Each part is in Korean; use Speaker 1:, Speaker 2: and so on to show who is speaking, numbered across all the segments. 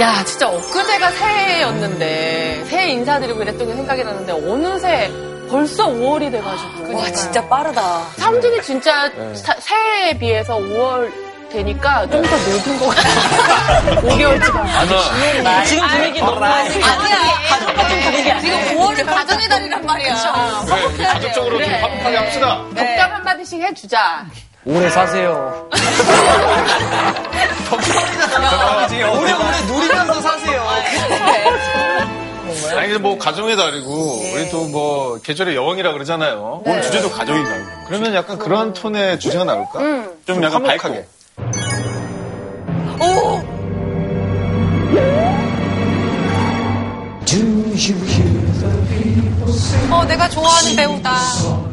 Speaker 1: 야, 진짜 엊그제가 새해였는데, 새해 인사드리고 이랬던 게 생각이 나는데, 어느새 벌써 5월이 돼가지고.
Speaker 2: 와, 진짜 빠르다.
Speaker 1: 사람들이 진짜 사- 새해에 비해서 5월 되니까 좀 더 늙은 것 같아. 5개월치가.
Speaker 2: 지금 분위기 너무 아니야. 가족 같은 분위기 아니야.
Speaker 3: 지금 5월은 가정의 달이란 말이야.
Speaker 4: 그래, 우리 가족적으로 좀 화목하게 합시다.
Speaker 1: 덕담 한마디씩 해주자.
Speaker 5: 오래 사세요. 오래오래 누리면서 사세요.
Speaker 4: 아니, 근데 뭐, 가정의 달이고, 우리 또 뭐, 계절의 여왕이라 그러잖아요. 오늘 주제도 가정인가요? 그러면 약간 그런 톤의 주제가 나올까? 좀 약간 화목하게.
Speaker 3: 어, 내가 좋아하는 배우다.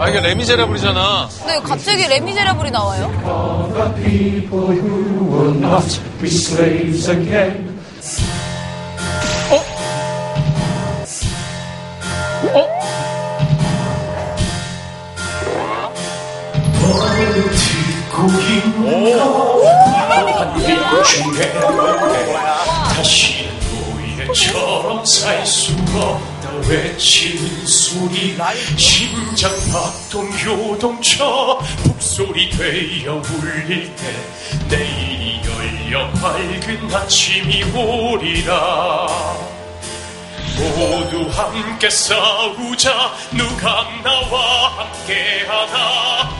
Speaker 4: 아, 이게 레미제라블이잖아.
Speaker 3: 근데 갑자기 레미제라블이 나와요?
Speaker 6: people who will not be slaves again. 다시는 노예처럼 살수 없다 외치는 소리 심장 박동 요동쳐 북소리 되어 울릴 때 내일이 열려 밝은 아침이 오리라. 모두 함께 싸우자. 누가 나와 함께하나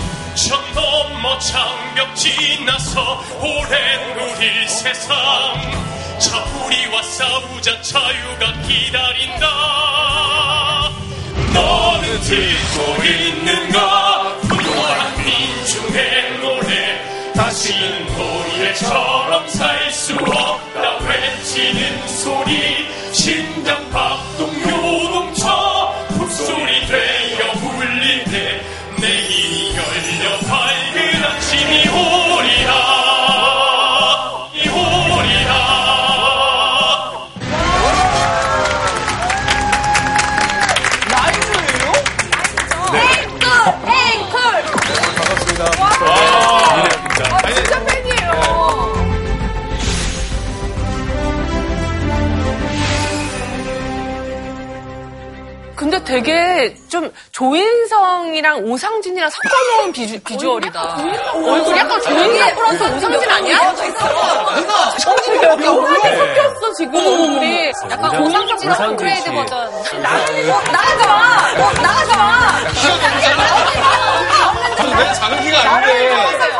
Speaker 6: 전 넘어 장벽 지나서 오랜 누릴 세상. 자 우리와 싸우자 자유가 기다린다. 너는 듣고 있는가 부활한 민중의 노래. 다시는 노예처럼 살 수 없
Speaker 1: 조인성이랑 오상진이랑 섞어놓은 비주, 비주얼이다. 얼굴 약간 조인성 플러스 오상진 아니야? 누나! 정신이 얼굴이 섞였어, 지금 얼굴이. 약간 오상진이랑 업그레이드 버전.
Speaker 3: 나가지 마! 어, 나가지 마!
Speaker 4: 아니, 내 작은 키가 아닌데.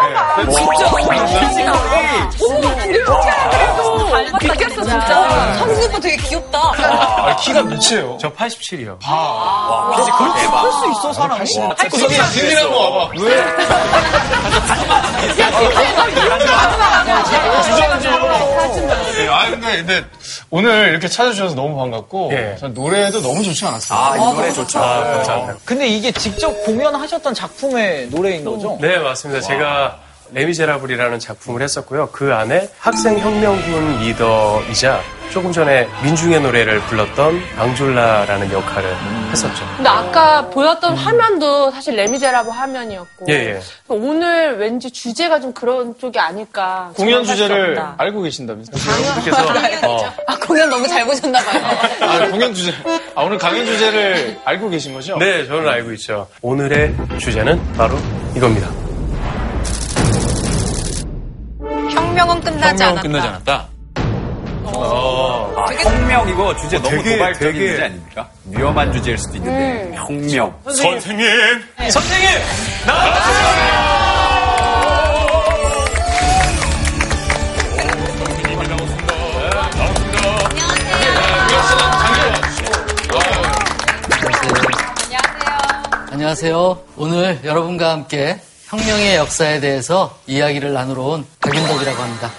Speaker 1: 진짜.
Speaker 2: 성진 오빠 되게 귀엽다.
Speaker 4: 아, 키가 몇이에요?
Speaker 5: 저 87이요.
Speaker 4: 할수 있어, 사람. 저기, 딘딘 한번 와봐. 왜? 네, 아, 근데, 근데, 오늘 이렇게 찾아주셔서 너무 반갑고,
Speaker 5: 예.
Speaker 4: 전 노래도 너무 좋지 않았어요.
Speaker 5: 아, 이 노래 좋죠. 감사합니다. 근데 이게 직접 공연하셨던 작품의 노래인 거죠?
Speaker 6: 네, 맞습니다. 제가 레미제라블이라는 작품을 했었고요. 그 안에 학생혁명군 리더이자 조금 전에 민중의 노래를 불렀던 앙졸라라는 역할을 했었죠.
Speaker 1: 근데 아까 보였던 화면도 사실 레미제라블 화면이었고
Speaker 6: 예, 예.
Speaker 1: 오늘 왠지 주제가 좀 그런 쪽이 아닐까
Speaker 4: 공연 주제를
Speaker 1: 없다.
Speaker 4: 알고 계신다면서요?
Speaker 6: 그래서 어,
Speaker 3: 아, 공연 너무 잘 보셨나 봐요.
Speaker 4: 아, 공연 주제. 아, 오늘 강연 주제를 알고 계신 거죠?
Speaker 6: 네, 저는 알고 있죠. 오늘의 주제는 바로 이겁니다.
Speaker 3: 혁명은 끝나지 않았다.
Speaker 5: 끝나지 않았다.
Speaker 7: 아, 혁명이고 주제 너무
Speaker 5: 되게,
Speaker 7: 도발적인
Speaker 5: 되게-
Speaker 7: 주제 아닙니까? 위험한 주제일 수도 있는데 혁명.
Speaker 6: 선생님!
Speaker 5: 선생님!
Speaker 8: 안녕하세요. 오늘 여러분과 함께 혁명의 역사에 대해서 이야기를 나누러 온 박윤덕이라고 합니다.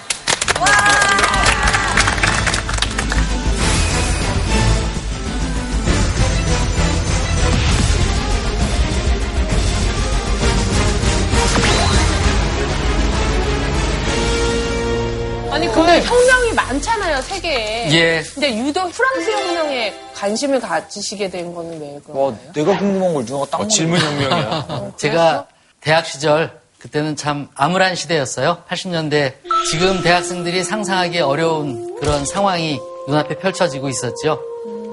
Speaker 1: 아니 근데 혁명이 많잖아요 세계에
Speaker 8: 예.
Speaker 1: 근데 유독 프랑스 혁명에 관심을 가지시게 된 거는 왜 그런
Speaker 5: 어,
Speaker 1: 거예요?
Speaker 5: 내가 궁금한 걸 누가 딱 질문 혁명이야.
Speaker 8: 제가 대학 시절 그때는 참 암울한 시대였어요. 80년대 지금 대학생들이 상상하기 어려운 그런 상황이 눈앞에 펼쳐지고 있었죠.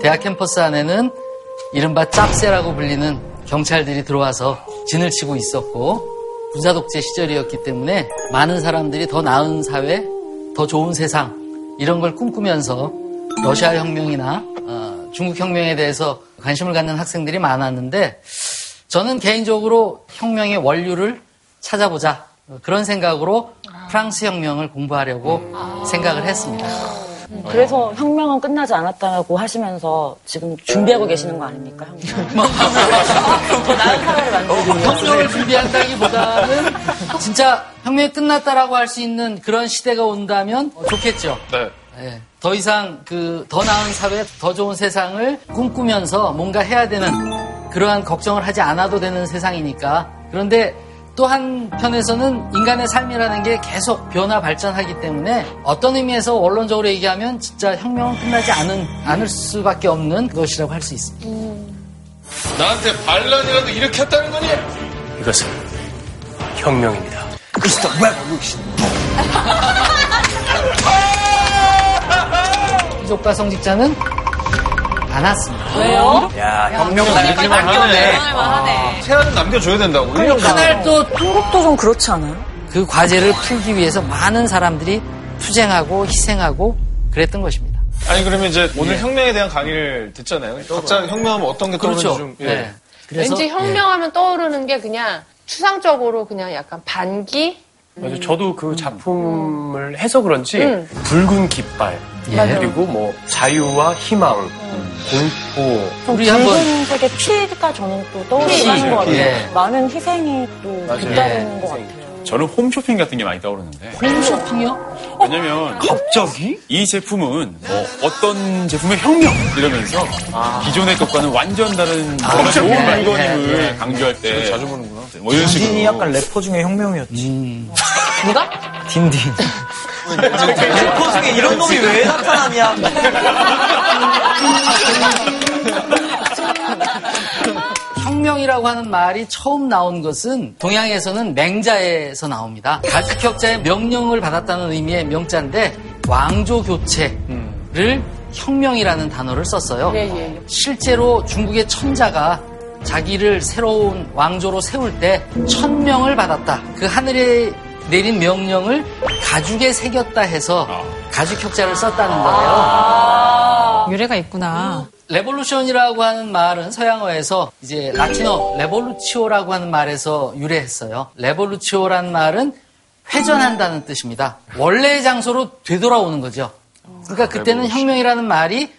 Speaker 8: 대학 캠퍼스 안에는 이른바 짭새라고 불리는 경찰들이 들어와서 진을 치고 있었고 군사 독재 시절이었기 때문에 많은 사람들이 더 나은 사회, 더 좋은 세상 이런 걸 꿈꾸면서 러시아 혁명이나 어, 중국 혁명에 대해서 관심을 갖는 학생들이 많았는데 저는 개인적으로 혁명의 원류를 찾아보자 그런 생각으로 프랑스 혁명을 공부하려고 생각을 했습니다.
Speaker 2: 그래서 혁명은 끝나지 않았다고 하시면서 지금 준비하고 계시는 거 아닙니까? 혁명. 더 나은 사회를 만들기 위해서.
Speaker 8: 혁명을 준비한다기보다는 진짜 혁명이 끝났다라고 할 수 있는 그런 시대가 온다면 좋겠죠.
Speaker 4: 네.
Speaker 8: 예, 더 이상 그 더 나은 사회, 더 좋은 세상을 꿈꾸면서 뭔가 해야 되는 그러한 걱정을 하지 않아도 되는 세상이니까. 그런데 또 한편에서는 인간의 삶이라는 게 계속 변화 발전하기 때문에 어떤 의미에서 원론적으로 얘기하면 진짜 혁명은 끝나지 않은, 않을 수밖에 없는 것이라고 할 수 있습니다.
Speaker 4: 나한테 반란이라도 일으켰다는 거니?
Speaker 6: 이것은 혁명입니다.
Speaker 8: 부족과 성직자는 많았습니다.
Speaker 2: 왜요?
Speaker 7: 야, 혁명은 날리기만
Speaker 4: 하네.
Speaker 3: 하네.
Speaker 4: 세아는 남겨줘야 된다고.
Speaker 8: 하나를 또
Speaker 2: 한국도 좀 그렇지 않아요?
Speaker 8: 그 과제를 풀기 위해서 많은 사람들이 투쟁하고 희생하고 그랬던 것입니다.
Speaker 4: 아니 그러면 이제 오늘 혁명에 대한 강의를 듣잖아요. 각자 혁명하면 어떤 게 떠오르는지
Speaker 8: 그렇죠.
Speaker 4: 좀. 예.
Speaker 8: 네. 그래서
Speaker 1: 왠지 혁명하면 떠오르는 게 그냥 추상적으로 그냥 약간 반기?
Speaker 6: 맞아요. 저도 그 작품을 해서 그런지
Speaker 1: 음.
Speaker 6: 붉은 깃발
Speaker 8: 예.
Speaker 6: 그리고 뭐 자유와 희망, 공포
Speaker 2: 좀
Speaker 8: 우리 한번-
Speaker 2: 붉은색의 피가 저는 또 하는 것 같아요.
Speaker 8: 예.
Speaker 2: 많은 희생이 또. 뒤따르는
Speaker 8: 예.
Speaker 2: 것 같아요.
Speaker 7: 저는 홈쇼핑 같은 게 많이 떠오르는데.
Speaker 8: 홈쇼핑이요?
Speaker 7: 왜냐면 갑자기 이 제품은 뭐 어떤 제품의 혁명 이러면서 기존의 것과는 완전 다른 뭔가 좋은
Speaker 8: 네,
Speaker 7: 물건임을
Speaker 8: 네, 네.
Speaker 7: 강조할 때
Speaker 4: 자주 보는구나.
Speaker 7: 뭐 이런 식으로
Speaker 5: 딘딘이 약간 래퍼 중에 혁명이었지.
Speaker 8: 음.
Speaker 1: 누가?
Speaker 5: 딘딘. 래퍼 중에 이런 놈이 왜 나타나냐.
Speaker 8: 혁명이라고 하는 말이 처음 나온 것은 동양에서는 맹자에서 나옵니다. 가축혁자의 명령을 받았다는 의미의 명자인데 왕조 교체를 혁명이라는 단어를 썼어요.
Speaker 1: 예, 예.
Speaker 8: 실제로 중국의 천자가 자기를 새로운 왕조로 세울 때 천명을 받았다. 그 하늘에 내린 명령을 가죽에 새겼다 해서 가죽 혁자를 썼다는 거예요.
Speaker 3: 유래가 있구나.
Speaker 8: revolution이라고 하는 말은 서양어에서 이제 라틴어 revolutio라고 하는 말에서 유래했어요. revolutio라는 말은 회전한다는 뜻입니다. 원래의 장소로 되돌아오는 거죠. 그러니까 그때는 혁명이라는 말이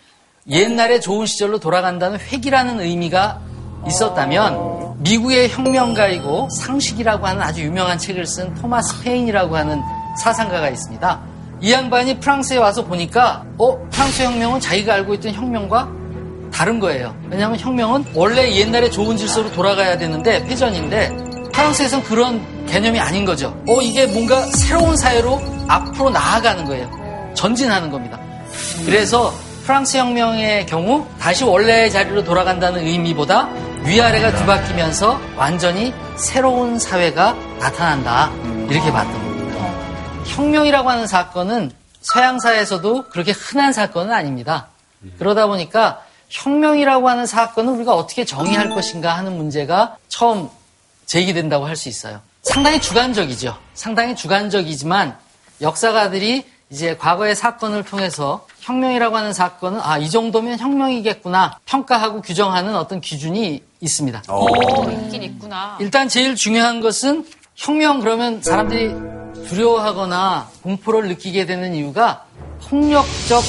Speaker 8: 옛날에 좋은 시절로 돌아간다는 회귀라는 의미가 있었다면 미국의 혁명가이고 상식이라고 하는 아주 유명한 책을 쓴 토마스 페인이라고 하는 사상가가 있습니다. 이 양반이 프랑스에 와서 보니까 어 프랑스 혁명은 자기가 알고 있던 혁명과 다른 거예요. 왜냐하면 혁명은 원래 옛날에 좋은 질서로 돌아가야 되는데 회전인데 프랑스에선 그런 개념이 아닌 거죠. 어 이게 뭔가 새로운 사회로 앞으로 나아가는 거예요. 전진하는 겁니다. 그래서 프랑스 혁명의 경우 다시 원래의 자리로 돌아간다는 의미보다 위아래가 뒤바뀌면서 완전히 새로운 사회가 나타난다. 이렇게 봤던 겁니다. 혁명이라고 하는 사건은 서양사에서도 그렇게 흔한 사건은 아닙니다. 그러다 보니까 혁명이라고 하는 사건은 우리가 어떻게 정의할 것인가 하는 문제가 처음 제기된다고 할 수 있어요. 상당히 주관적이죠. 상당히 주관적이지만 역사가들이 이제 과거의 사건을 통해서 혁명이라고 하는 사건은 아, 이 정도면 혁명이겠구나 평가하고 규정하는 어떤 기준이 있습니다.
Speaker 3: 있긴 있구나.
Speaker 8: 일단 제일 중요한 것은 혁명 그러면 사람들이 두려워하거나 공포를 느끼게 되는 이유가 폭력적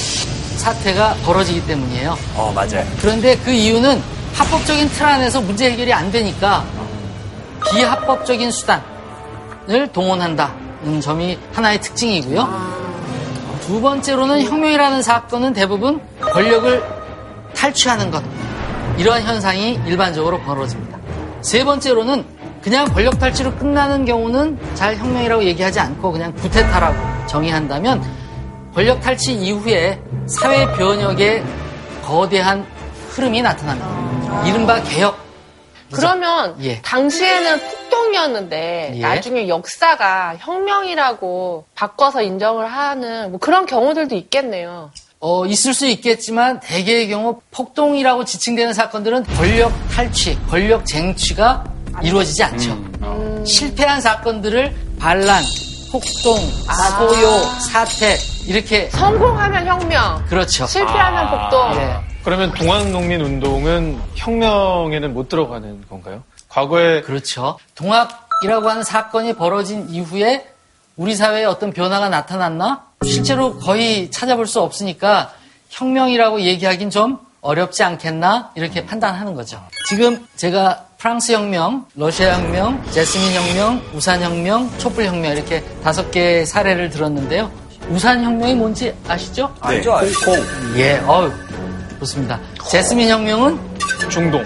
Speaker 8: 사태가 벌어지기 때문이에요.
Speaker 7: 어, 맞아요.
Speaker 8: 그런데 그 이유는 합법적인 틀 안에서 문제 해결이 안 되니까 비합법적인 수단을 동원한다는 점이 하나의 특징이고요. 두 번째로는 혁명이라는 사건은 대부분 권력을 탈취하는 것. 이러한 현상이 일반적으로 벌어집니다. 세 번째로는 그냥 권력 탈취로 끝나는 경우는 잘 혁명이라고 얘기하지 않고 그냥 구테타라고 정의한다면 권력 탈취 이후에 사회 변혁의 거대한 흐름이 나타납니다. 이른바 개혁.
Speaker 1: 그러면
Speaker 8: 예.
Speaker 1: 당시에는 폭동이었는데
Speaker 8: 예.
Speaker 1: 나중에 역사가 혁명이라고 바꿔서 인정을 하는 뭐 그런 경우들도 있겠네요.
Speaker 8: 어, 있을 수 있겠지만 대개의 경우 폭동이라고 지칭되는 사건들은 권력 탈취, 권력 쟁취가 이루어지지 않죠. 실패한 사건들을 반란, 폭동, 소요, 사태 이렇게
Speaker 1: 성공하면 혁명,
Speaker 8: 그렇죠.
Speaker 1: 실패하면 폭동.
Speaker 8: 예.
Speaker 4: 그러면 동학농민 운동은 혁명에는 못 들어가는 건가요? 과거에
Speaker 8: 그렇죠. 동학 이라고 하는 사건이 벌어진 이후에 우리 사회에 어떤 변화가 나타났나? 실제로 거의 찾아볼 수 없으니까 혁명이라고 얘기하긴 좀 어렵지 않겠나? 이렇게 판단하는 거죠. 지금 제가 프랑스 혁명, 러시아 혁명, 제스민 혁명, 우산 혁명, 촛불 혁명 이렇게 다섯 개의 사례를 들었는데요. 우산 혁명이 뭔지 아시죠?
Speaker 5: 알죠, 알죠.
Speaker 8: 예, 어우, 좋습니다. 제스민 혁명은
Speaker 4: 중동.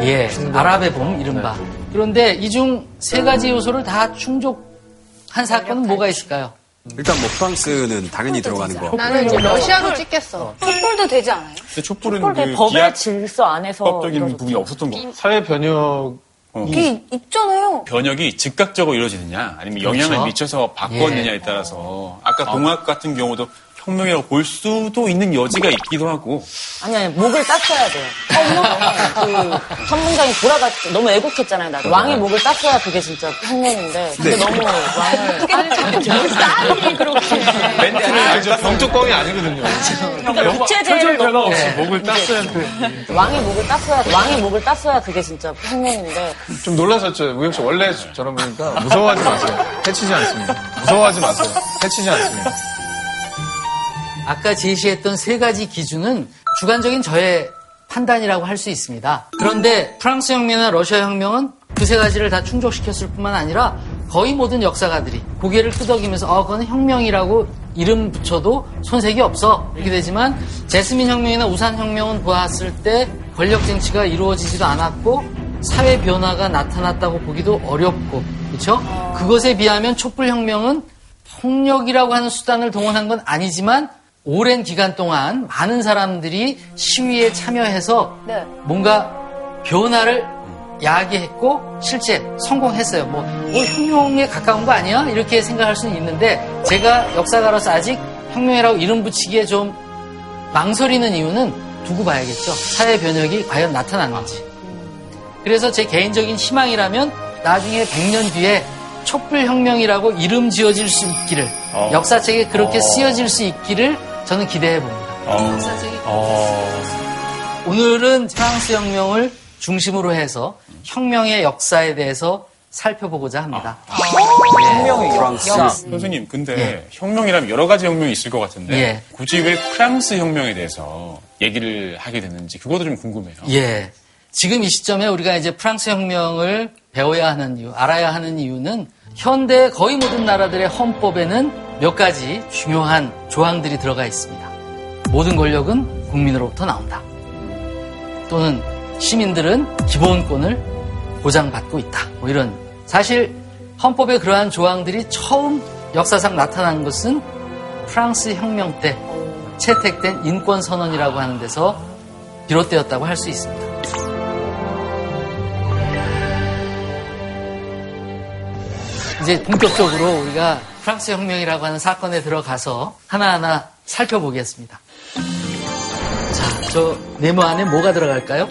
Speaker 8: 예, 아랍의 봄, 이른바. 그런데 이 중 세 가지 요소를 다 충족 한 사건은 뭐가 있을까요?
Speaker 9: 일단 뭐 프랑스는 당연히 들어가는 거.
Speaker 1: 나는 이제 러시아로 찍겠어.
Speaker 3: 촛불도 되지 않아요?
Speaker 7: 근데 촛불은
Speaker 2: 촛불
Speaker 7: 그
Speaker 2: 법의 질서 안에서 이루어졌죠.
Speaker 7: 부분이 없었던 거.
Speaker 4: 사회 변혁
Speaker 3: 이게 있잖아요.
Speaker 7: 변혁이 즉각적으로 이루어지느냐 아니면 영향을
Speaker 8: 그렇죠.
Speaker 7: 미쳐서 바꿨느냐에 따라서 아까 동학 같은 경우도 혁명이라고 볼 수도 있는 여지가 있기도 하고
Speaker 2: 아니, 아니, 목을 땄어야 돼요. 그 선문장이 돌아가, 너무 애국했잖아요, 나도. 왕이 목을 땄어야 그게 진짜 혁명인데. 근데 너무 왕을.
Speaker 4: 멘트는 알죠. 병뚜껑이 아니거든요.
Speaker 2: 부채제를
Speaker 4: 별로
Speaker 2: 너무.
Speaker 4: 없이 목을 땄어야 돼.
Speaker 2: 왕이 목을 땄어야, 왕이 목을 땄어야 그게 진짜 혁명인데.
Speaker 4: 좀 놀라셨죠? 우영 씨 원래 저런 분이니까 무서워하지 마세요. 해치지 않습니다. 무서워하지 마세요. 해치지 않습니다.
Speaker 8: 아까 제시했던 세 가지 기준은 주관적인 저의 판단이라고 할 수 있습니다. 그런데 프랑스 혁명이나 러시아 혁명은 그 세 가지를 다 충족시켰을 뿐만 아니라 거의 모든 역사가들이 고개를 끄덕이면서 어, 그건 혁명이라고 이름 붙여도 손색이 없어. 이렇게 되지만 제스민 혁명이나 우산 혁명은 보았을 때 권력 쟁취가 이루어지지도 않았고 사회 변화가 나타났다고 보기도 어렵고 그렇죠? 그것에 비하면 촛불 혁명은 폭력이라고 하는 수단을 동원한 건 아니지만 오랜 기간 동안 많은 사람들이 시위에 참여해서
Speaker 3: 네.
Speaker 8: 뭔가 변화를 야기했고 실제 성공했어요. 뭐, 뭐 혁명에 가까운 거 아니야? 이렇게 생각할 수는 있는데 제가 역사가로서 아직 혁명이라고 이름 붙이기에 좀 망설이는 이유는 두고 봐야겠죠. 사회 변혁이 과연 나타났는지. 그래서 제 개인적인 희망이라면 나중에 100년 뒤에 촛불혁명이라고 이름 지어질 수 있기를
Speaker 7: 어.
Speaker 8: 역사책에 그렇게 쓰여질 수 있기를 저는 기대해 봅니다. 오늘은 프랑스 혁명을 중심으로 해서 혁명의 역사에 대해서 살펴보고자 합니다.
Speaker 5: 혁명이 프랑스.
Speaker 7: 선생님 근데
Speaker 8: 예.
Speaker 7: 혁명이라면 여러 가지 혁명이 있을 것 같은데
Speaker 8: 예.
Speaker 7: 굳이 왜 프랑스 혁명에 대해서 얘기를 하게 됐는지 그것도 좀 궁금해요.
Speaker 8: 예. 지금 이 시점에 우리가 이제 프랑스 혁명을 배워야 하는 이유, 알아야 하는 이유는 현대 거의 모든 나라들의 헌법에는 몇 가지 중요한 조항들이 들어가 있습니다. 모든 권력은 국민으로부터 나온다. 또는 시민들은 기본권을 보장받고 있다. 뭐 이런 사실 헌법에 그러한 조항들이 처음 역사상 나타난 것은 프랑스 혁명 때 채택된 인권 선언이라고 하는 데서 비롯되었다고 할 수 있습니다. 이제 본격적으로 우리가 프랑스 혁명이라고 하는 사건에 들어가서 하나하나 살펴보겠습니다. 자, 저 네모 안에 뭐가 들어갈까요?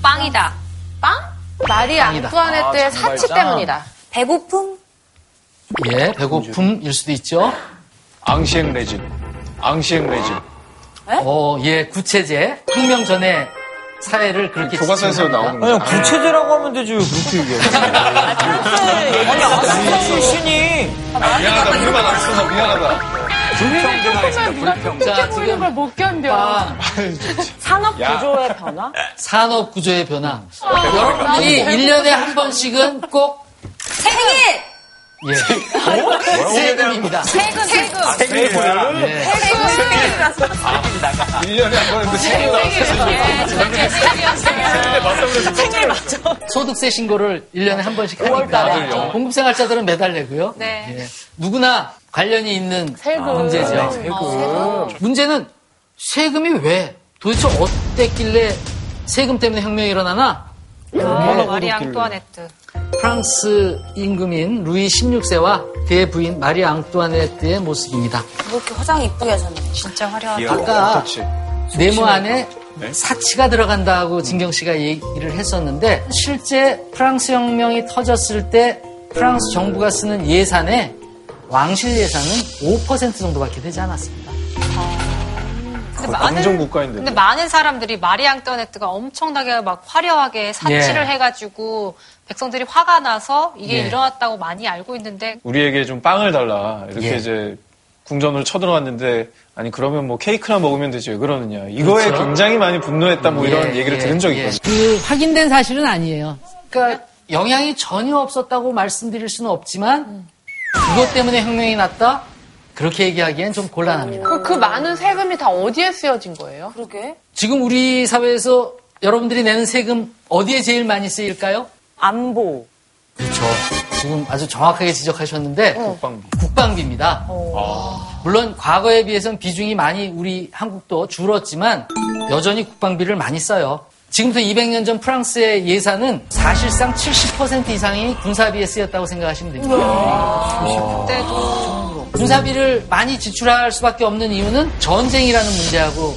Speaker 3: 빵이다.
Speaker 1: 빵? 마리
Speaker 8: 빵이다.
Speaker 1: 앙투아네트의
Speaker 5: 아,
Speaker 1: 사치. 때문이다.
Speaker 3: 배고픔?
Speaker 8: 예, 배고픔일 수도 있죠.
Speaker 4: 앙시행 레진. 앙시행 레진.
Speaker 8: 어, 예, 구체제. 혁명 전에 사회를 그렇게
Speaker 4: 교과서에서. 나오는
Speaker 5: 아니,
Speaker 4: 거죠.
Speaker 5: 구체제라고 하면 되지, 왜 그렇게 얘기해. 아니, 아스파 출신이.
Speaker 4: 미안하다. 우리만 안 써서 미안하다.
Speaker 8: 자, 지금
Speaker 1: 걸못 견뎌.
Speaker 8: 빵,
Speaker 2: 산업 구조의 변화?
Speaker 8: 산업 구조의 변화. 여러분들이 1년에 한 번씩은 꼭
Speaker 3: 생일!
Speaker 8: 예. 세금입니다.
Speaker 3: 세금, 세금.
Speaker 8: 예.
Speaker 4: 1년에 한 번인데 생일 나왔어요.
Speaker 8: 소득세 신고를 1년에 한 번씩 하니까. 공급생활자들은 매달 내고요.
Speaker 3: 네.
Speaker 8: 예. 누구나 관련이 있는 문제죠. 문제는 세금이 왜 도대체 어땠길래 세금 때문에 혁명이 일어나나?
Speaker 1: 마리 앙뚜아네트.
Speaker 8: 프랑스 임금인 루이 16세와 그의 부인 마리 앙뚜아네트의 모습입니다.
Speaker 3: 뭐 이렇게 화장 이쁘게 하셨네.
Speaker 1: 진짜 화려하다.
Speaker 8: 아까
Speaker 4: 그렇지.
Speaker 8: 네모 안에 사치가 들어간다고 진경 씨가 얘기를 했었는데 실제 프랑스 혁명이 터졌을 때 프랑스 정부가 쓰는 예산에 왕실 예산은 5% 정도밖에 되지 않았습니다.
Speaker 1: 근데
Speaker 4: 왕정 국가인데.
Speaker 1: 근데 많은 사람들이 마리 앙뚜아네트가 엄청나게 막 화려하게 사치를
Speaker 8: 예.
Speaker 1: 해가지고 백성들이 화가 나서 이게
Speaker 8: 예.
Speaker 1: 일어났다고 많이 알고 있는데
Speaker 4: 우리에게 좀 빵을 달라. 이렇게
Speaker 8: 예.
Speaker 4: 이제 궁전으로 쳐들어갔는데 아니 그러면 뭐 케이크나 먹으면 되지 왜 그러느냐. 이거에
Speaker 8: 그렇죠.
Speaker 4: 굉장히 많이 분노했다 뭐 이런
Speaker 8: 예,
Speaker 4: 얘기를
Speaker 8: 예,
Speaker 4: 들은 적이
Speaker 8: 예.
Speaker 4: 있거든요.
Speaker 8: 그 확인된 사실은 아니에요. 그러니까 영향이 전혀 없었다고 말씀드릴 수는 없지만 그것 때문에 혁명이 났다? 그렇게 얘기하기엔 좀 곤란합니다.
Speaker 1: 그, 그 많은 세금이 다 어디에 쓰여진 거예요?
Speaker 3: 그러게.
Speaker 8: 지금 우리 사회에서 여러분들이 내는 세금 어디에 제일 많이 쓰일까요?
Speaker 2: 안보.
Speaker 8: 그렇죠. 지금 아주 정확하게 지적하셨는데
Speaker 4: 국방비.
Speaker 8: 국방비입니다. 물론 과거에 비해서는 비중이 많이 우리 한국도 줄었지만 여전히 국방비를 많이 써요. 지금부터 200년 전 프랑스의 예산은 사실상 70% 이상이 군사비에 쓰였다고 생각하시면 됩니다.
Speaker 1: 그때도
Speaker 8: 군사비를 많이 지출할 수밖에 없는 이유는 전쟁이라는 문제하고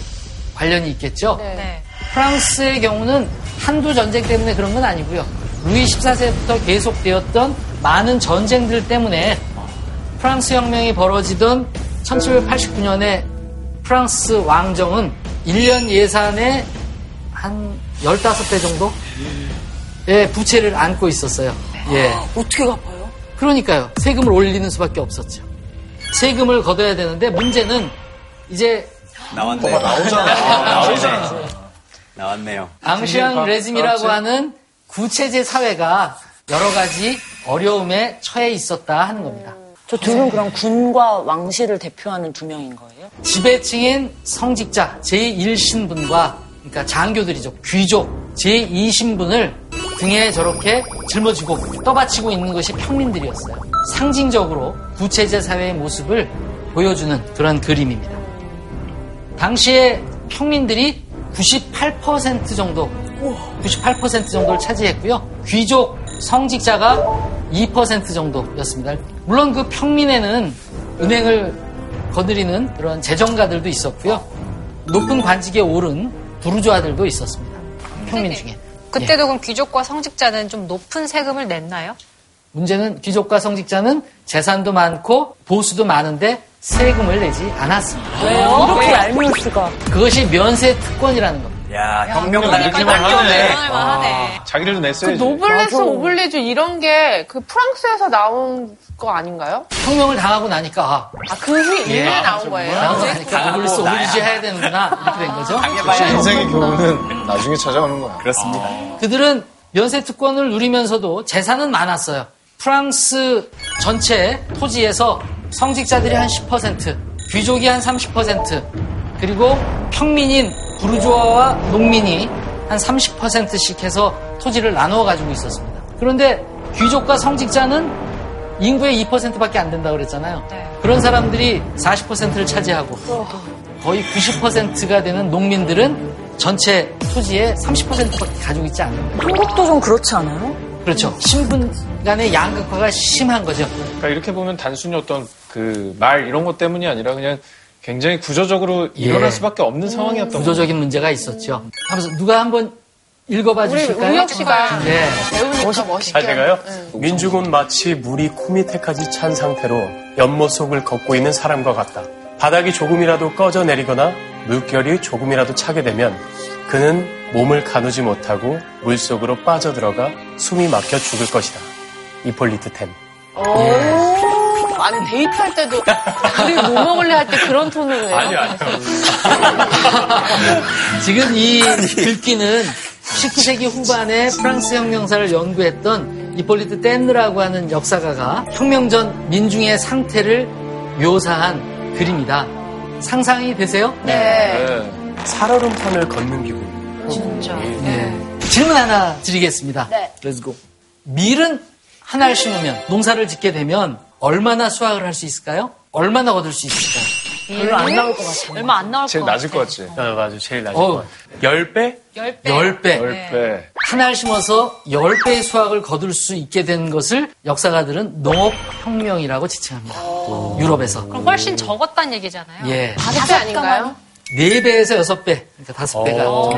Speaker 8: 관련이 있겠죠.
Speaker 1: 네.
Speaker 8: 프랑스의 경우는 한두 전쟁 때문에 그런 건 아니고요. 루이 14세부터 계속되었던 많은 전쟁들 때문에 프랑스 혁명이 벌어지던 1789년에 프랑스 왕정은 1년 예산의 한 15배 정도 의 부채를 안고 있었어요. 예.
Speaker 3: 어떻게 갚아요?
Speaker 8: 그러니까요. 세금을 올리는 수밖에 없었죠. 세금을 걷어야 되는데 문제는 이제
Speaker 9: 나왔네요. 나오잖아. 나왔네요.
Speaker 8: 앙시앙 레짐이라고 하는 구체제 사회가 여러 가지 어려움에 처해 있었다 하는 겁니다.
Speaker 2: 저 두 분 그럼 군과 왕실을 대표하는 두 명인 거예요?
Speaker 8: 지배층인 성직자 제1신분과 그러니까 장교들이죠. 귀족 제2신분을 등에 저렇게 짊어지고 떠받치고 있는 것이 평민들이었어요. 상징적으로 구체제 사회의 모습을 보여주는 그런 그림입니다. 당시에 평민들이 98% 정도, 98% 정도를 차지했고요. 귀족 성직자가 2% 정도였습니다. 물론 그 평민에는 은행을 거느리는 그런 재정가들도 있었고요. 높은 관직에 오른 부르주아들도 있었습니다. 평민 중에.
Speaker 1: 그때도 그럼 귀족과 성직자는 좀 높은 세금을 냈나요?
Speaker 8: 문제는 귀족과 성직자는 재산도 많고 보수도 많은데 세금을 내지 않았습니다.
Speaker 2: 왜요? 이렇게 얄미울 수가.
Speaker 8: 그것이 면세 특권이라는 겁니다.
Speaker 9: 야, 혁명은
Speaker 4: 이렇게만 하네.
Speaker 1: 하네.
Speaker 4: 자기들도
Speaker 1: 그
Speaker 4: 냈어야지.
Speaker 1: 노블레스 오블리주 이런 게 그 프랑스에서 나온 거 아닌가요?
Speaker 8: 혁명을 당하고 나니까 아,
Speaker 1: 아, 그 후, 이후에 나온 거예요.
Speaker 8: 당하고 나니까 노블리스 오블리주 해야 되는구나 이렇게 된 거죠.
Speaker 4: 인생의 교훈은 나중에 찾아오는 거야.
Speaker 9: 그렇습니다.
Speaker 8: 그들은 면세 특권을 누리면서도 재산은 많았어요. 프랑스 전체 토지에서 성직자들이 한 10%, 귀족이 한 30%, 그리고 평민인 부르주아와 농민이 한 30%씩 해서 토지를 나누어 가지고 있었습니다. 그런데 귀족과 성직자는 인구의 2%밖에 안 된다고 그랬잖아요.
Speaker 1: 네.
Speaker 8: 그런 사람들이 40%를 차지하고 거의 90%가 되는 농민들은 전체 토지의 30%밖에 가지고 있지 않는 거예요.
Speaker 2: 한국도 좀 그렇지 않아요?
Speaker 8: 그렇죠. 신분 간의 양극화가 심한 거죠.
Speaker 4: 그러니까 이렇게 보면 단순히 어떤 그 말 이런 것 때문이 아니라 그냥 굉장히 구조적으로
Speaker 8: 예.
Speaker 4: 일어날 수밖에 없는 상황이었던 거죠.
Speaker 8: 구조적인 문제가 있었죠. 하면서 누가 한번 읽어봐
Speaker 1: 우리
Speaker 8: 주실까요?
Speaker 1: 우혁 씨가
Speaker 8: 네.
Speaker 1: 배우니까 멋있게.
Speaker 6: 아, 제가요? 민중은 마치 물이 코 밑에까지 찬 상태로 연못 속을 걷고 있는 사람과 같다. 바닥이 조금이라도 꺼져 내리거나 물결이 조금이라도 차게 되면 그는 몸을 가누지 못하고 물 속으로 빠져들어가 숨이 막혀 죽을 것이다. 이폴리트 템.
Speaker 1: 아니, 데이트할 때도, 우리 뭐 먹을래 할 때 그런 톤으로 해요.
Speaker 6: 아니요, 아니요.
Speaker 8: 지금 이 글귀는 19세기 후반에 프랑스 혁명사를 연구했던 이폴리트 텐느라고 하는 역사가가 혁명 전 민중의 상태를 묘사한 글입니다. 상상이 되세요?
Speaker 1: 네.
Speaker 6: 살얼음판을 걷는 기분.
Speaker 1: 진짜.
Speaker 8: 네. 질문 하나 드리겠습니다.
Speaker 3: 네.
Speaker 8: Let's go. 밀은 하나를 심으면 농사를 짓게 되면 얼마나 수확을 할 수 있을까요? 얼마나 얻을 수 있을까요?
Speaker 2: 별로 안 나올 것 같아요.
Speaker 3: 얼마 안 나올
Speaker 4: 제일
Speaker 3: 것
Speaker 4: 낮을 것 같지.
Speaker 6: 어, 맞아. 제일 낮을
Speaker 8: 어.
Speaker 6: 것 같아. 10배?
Speaker 3: 10배.
Speaker 8: 10배.
Speaker 4: 네. 10배.
Speaker 8: 한알 심어서 10배의 수확을 거둘 수 있게 된 것을 역사가들은 농업혁명이라고 지칭합니다. 유럽에서.
Speaker 3: 그럼 훨씬 적었다는 얘기잖아요.
Speaker 8: 예.
Speaker 1: 다섯 아닌가요?
Speaker 8: 4배에서 6배, 그러니까 5배가
Speaker 7: 어.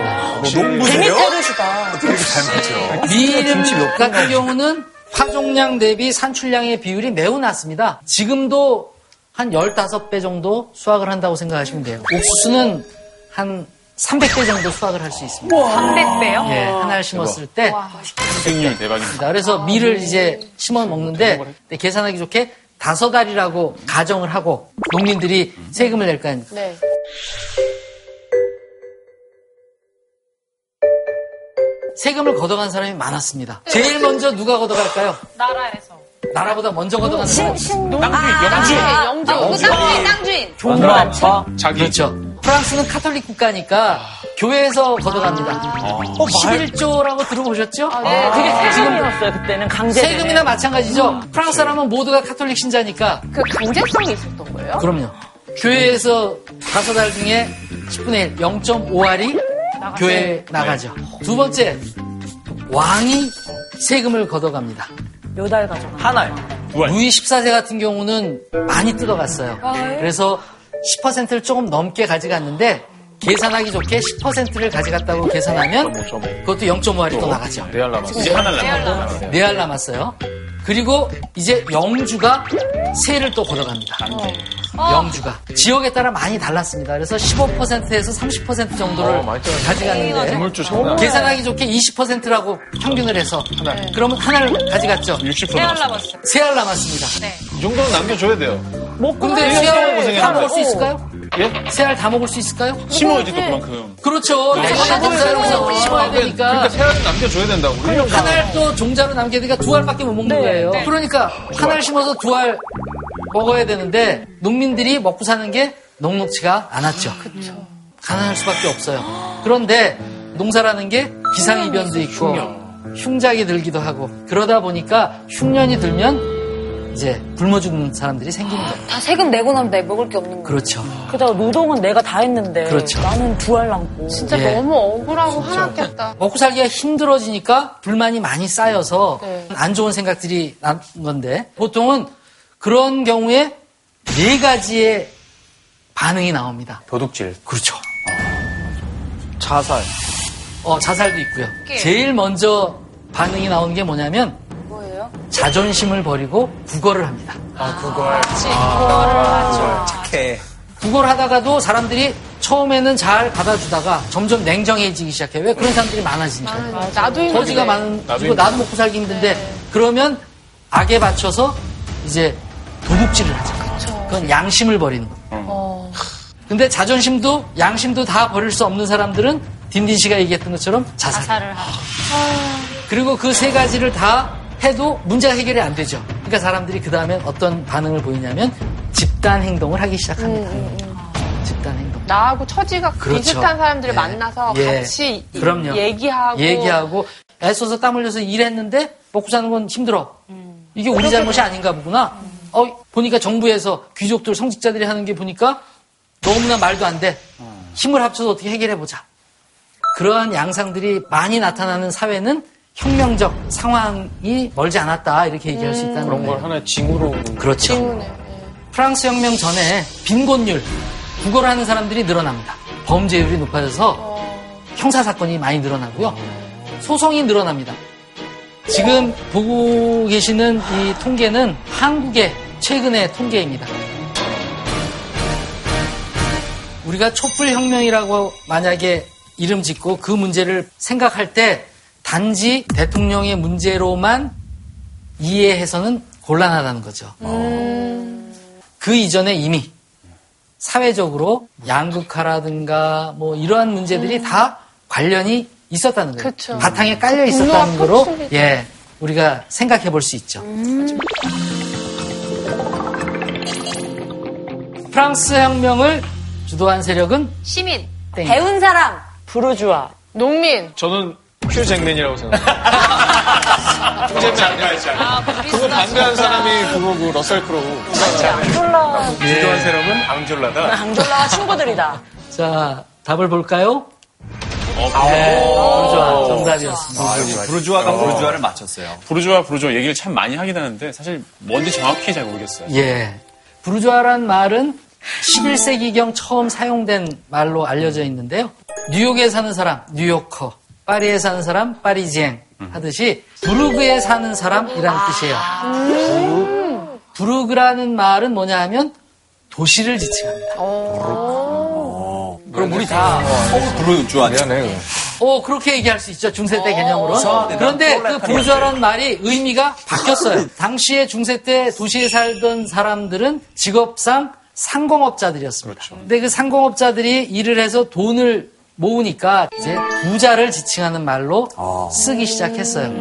Speaker 9: 농부세요?
Speaker 2: 재밌다르시다.
Speaker 8: 밀 같은 경우는 파종량 대비 산출량의 비율이 매우 낮습니다. 지금도 한 15배 정도 수확을 한다고 생각하시면 돼요. 옥수수는 한 300배 정도 수확을 할 수 있습니다.
Speaker 3: 300배요?
Speaker 8: 예, 하나를 심었을 때.
Speaker 7: 수익률 대박입니다.
Speaker 8: 그래서 밀을 이제 심어 먹는데 계산하기 좋게 다섯 알이라고 가정을 하고 농민들이 세금을 낼거 아닙니까?
Speaker 1: 네.
Speaker 8: 세금을 걷어간 사람이 많았습니다. 제일 먼저 누가 걷어갈까요?
Speaker 3: 나라에서.
Speaker 8: 나라보다 먼저 걷어간 사람.
Speaker 1: 영주. 영주.
Speaker 3: 그 땅주인, 땅주인.
Speaker 2: 종로 많죠?
Speaker 4: 자기.
Speaker 8: 그렇죠. 프랑스는 카톨릭 국가니까 교회에서 걷어갑니다. 십일조라고 들어보셨죠?
Speaker 2: 네, 그게 세금이었어요, 그때는. 강제.
Speaker 8: 세금이나 마찬가지죠. 프랑스 사람은 모두가 카톨릭 신자니까
Speaker 1: 그 강제성이 있었던 거예요?
Speaker 8: 그럼요. 교회에서 다섯 알 중에 10분의 1, 0.5알이 교회에 나가죠. 두 번째, 왕이 세금을 걷어갑니다.
Speaker 2: 몇 알 가져가.
Speaker 5: 한 알.
Speaker 8: 루이 14세 같은 경우는 많이 뜯어갔어요. 그래서 10%를 조금 넘게 가져갔는데 계산하기 좋게 10%를 가져갔다고 계산하면 그것도 0.5알이 또 나가죠.
Speaker 4: 레알 남았어.
Speaker 7: 이제 하나 남았다.
Speaker 8: 네알 남았어요. 그리고 이제 영주가 세를 또 걷어갑니다. 영주가 지역에 따라 많이 달랐습니다. 그래서 15%에서 30% 정도를
Speaker 4: 어.
Speaker 8: 가져갔는데
Speaker 4: 물주 장난.
Speaker 8: 계산하기 좋게 20%라고 평균을 해서 그러면 하나를 가져갔죠.
Speaker 7: 60%
Speaker 3: 세알
Speaker 7: 남았습니다.
Speaker 3: 남았어요.
Speaker 8: 세알 남았습니다.
Speaker 4: 이 정도는 남겨줘야 돼요.
Speaker 8: 근데 세 알다 먹을 수 있을까요?
Speaker 4: 예?
Speaker 8: 세 알 다 먹을 수 있을까요?
Speaker 7: 심어야지 또 그만큼.
Speaker 8: 그렇죠. 내가 농사를 심어야 되니까
Speaker 4: 그러니까 세 알은 남겨줘야 된다고.
Speaker 8: 한 알 또 종자로 남겨야 되니까 두 알밖에 못 먹는 거예요. 그러니까 한 알 심어서 두 알 먹어야 되는데 농민들이 먹고 사는 게 녹록지가 않았죠. 가난할 수밖에 없어요. 그런데 농사라는 게 기상이변도 있고 흉작이 들기도 하고 그러다 보니까 흉년이 들면 이제 굶어 죽는 사람들이 생기는 거예요.
Speaker 3: 다 세금 내고 나면 내 먹을 게 없는 거예요.
Speaker 8: 그렇죠.
Speaker 2: 게다가 노동은 내가 다 했는데.
Speaker 8: 그렇죠.
Speaker 2: 나는 두 알 남고.
Speaker 1: 진짜
Speaker 8: 예.
Speaker 1: 너무 억울하고 화났겠다.
Speaker 8: 먹고 살기가 힘들어지니까 불만이 많이 쌓여서
Speaker 1: 네.
Speaker 8: 안 좋은 생각들이 난 건데 보통은 그런 경우에 네 가지의 반응이 나옵니다.
Speaker 6: 도둑질.
Speaker 8: 그렇죠.
Speaker 5: 자살.
Speaker 8: 어, 자살도 있고요. 제일 먼저 반응이 나오는 게 뭐냐면
Speaker 3: 뭐예요?
Speaker 8: 자존심을 버리고 국어를 합니다.
Speaker 5: 착해.
Speaker 8: 국어를 하다가도 사람들이 처음에는 잘 받아주다가 점점 냉정해지기 시작해. 왜 그런 사람들이 많아지니까.
Speaker 1: 아, 나도 힘든데.
Speaker 8: 거지가 많은, 그리고 나도 먹고 살기 힘든데, 그러면 악에 받쳐서 이제 도둑질을 하죠. 그건 양심을 버리는 거예요. 근데 자존심도 양심도 다 버릴 수 없는 사람들은 딘딘 씨가 얘기했던 것처럼 자살.
Speaker 3: 자살을 하죠.
Speaker 8: 그리고 그 세 가지를 다 해도 문제가 해결이 안 되죠. 그러니까 사람들이 그 다음에 어떤 반응을 보이냐면 집단 행동을 하기 시작합니다. 집단 행동.
Speaker 1: 나하고 처지가
Speaker 8: 그렇죠.
Speaker 1: 비슷한 사람들을
Speaker 8: 예.
Speaker 1: 만나서
Speaker 8: 예.
Speaker 1: 같이 이-
Speaker 8: 그럼요.
Speaker 1: 얘기하고
Speaker 8: 얘기하고 애써서 땀 흘려서 일했는데 먹고 사는 건 힘들어. 이게 우리 잘못이 아닌가 보구나. 어, 보니까 정부에서 귀족들 성직자들이 하는 게 보니까 너무나 말도 안 돼. 힘을 합쳐서 어떻게 해결해 보자. 그러한 양상들이 많이 나타나는 사회는 혁명적 상황이 멀지 않았다 이렇게 얘기할 수 있다는
Speaker 6: 그런
Speaker 8: 거예요.
Speaker 6: 걸 하나의 징후로.
Speaker 8: 그렇죠.
Speaker 1: 때문에.
Speaker 8: 프랑스 혁명 전에 빈곤율, 국어를 하는 사람들이 늘어납니다. 범죄율이 높아져서 형사 사건이 많이 늘어나고요. 소송이 늘어납니다. 지금 보고 계시는 이 통계는 한국의 최근의 통계입니다. 우리가 촛불혁명이라고 만약에 이름 짓고 그 문제를 생각할 때 단지 대통령의 문제로만 이해해서는 곤란하다는 거죠. 그 이전에 이미 사회적으로 양극화라든가 뭐 이러한 문제들이 다 관련이 있었다는 거예요.
Speaker 1: 그쵸.
Speaker 8: 바탕에 깔려 있었다는 거로. 예 우리가 생각해 볼 수 있죠. 프랑스 혁명을 주도한 세력은
Speaker 3: 시민.
Speaker 8: 땡.
Speaker 2: 배운 사람. 부르주아.
Speaker 1: 농민
Speaker 4: 저는 휴잭맨이라고 생각해요. 휴 잭맨 아니야? 그거 반대한 사람이 그거 그 러셀 크로우.
Speaker 6: 주도한 사람은 앙졸라다.
Speaker 2: 앙졸라와 친구들이다.
Speaker 8: 자, 답을 볼까요? 네, 부르주아 정답이었습니다.
Speaker 9: 부르주아가 부르주아를 맞췄어요.
Speaker 7: 부르주아 부르주아 얘기를 참 많이 하긴 하는데 사실 뭔지 정확히 잘 모르겠어요.
Speaker 8: 예. 부르주아란 말은 11세기경 처음 사용된 말로 알려져 있는데요. 뉴욕에 사는 사람, 뉴요커. 파리에 사는 사람, 파리지앵. 하듯이 부르그에 사는 사람이라는 뜻이에요. 부르그라는 말은 뭐냐 하면 도시를 지칭합니다.
Speaker 5: 그럼 우리 다
Speaker 9: 부르주아.
Speaker 4: 미안해.
Speaker 8: 어, 그렇게 얘기할 수 있죠. 중세 때 개념으로. 그런데 그 부르주아라는 말이 의미가 바뀌었어요. 당시에 중세 때 도시에 살던 사람들은 직업상 상공업자들이었습니다. 근데 그 상공업자들이 일을 해서 돈을 모으니까 이제 부자를 지칭하는 말로 쓰기 시작했어요.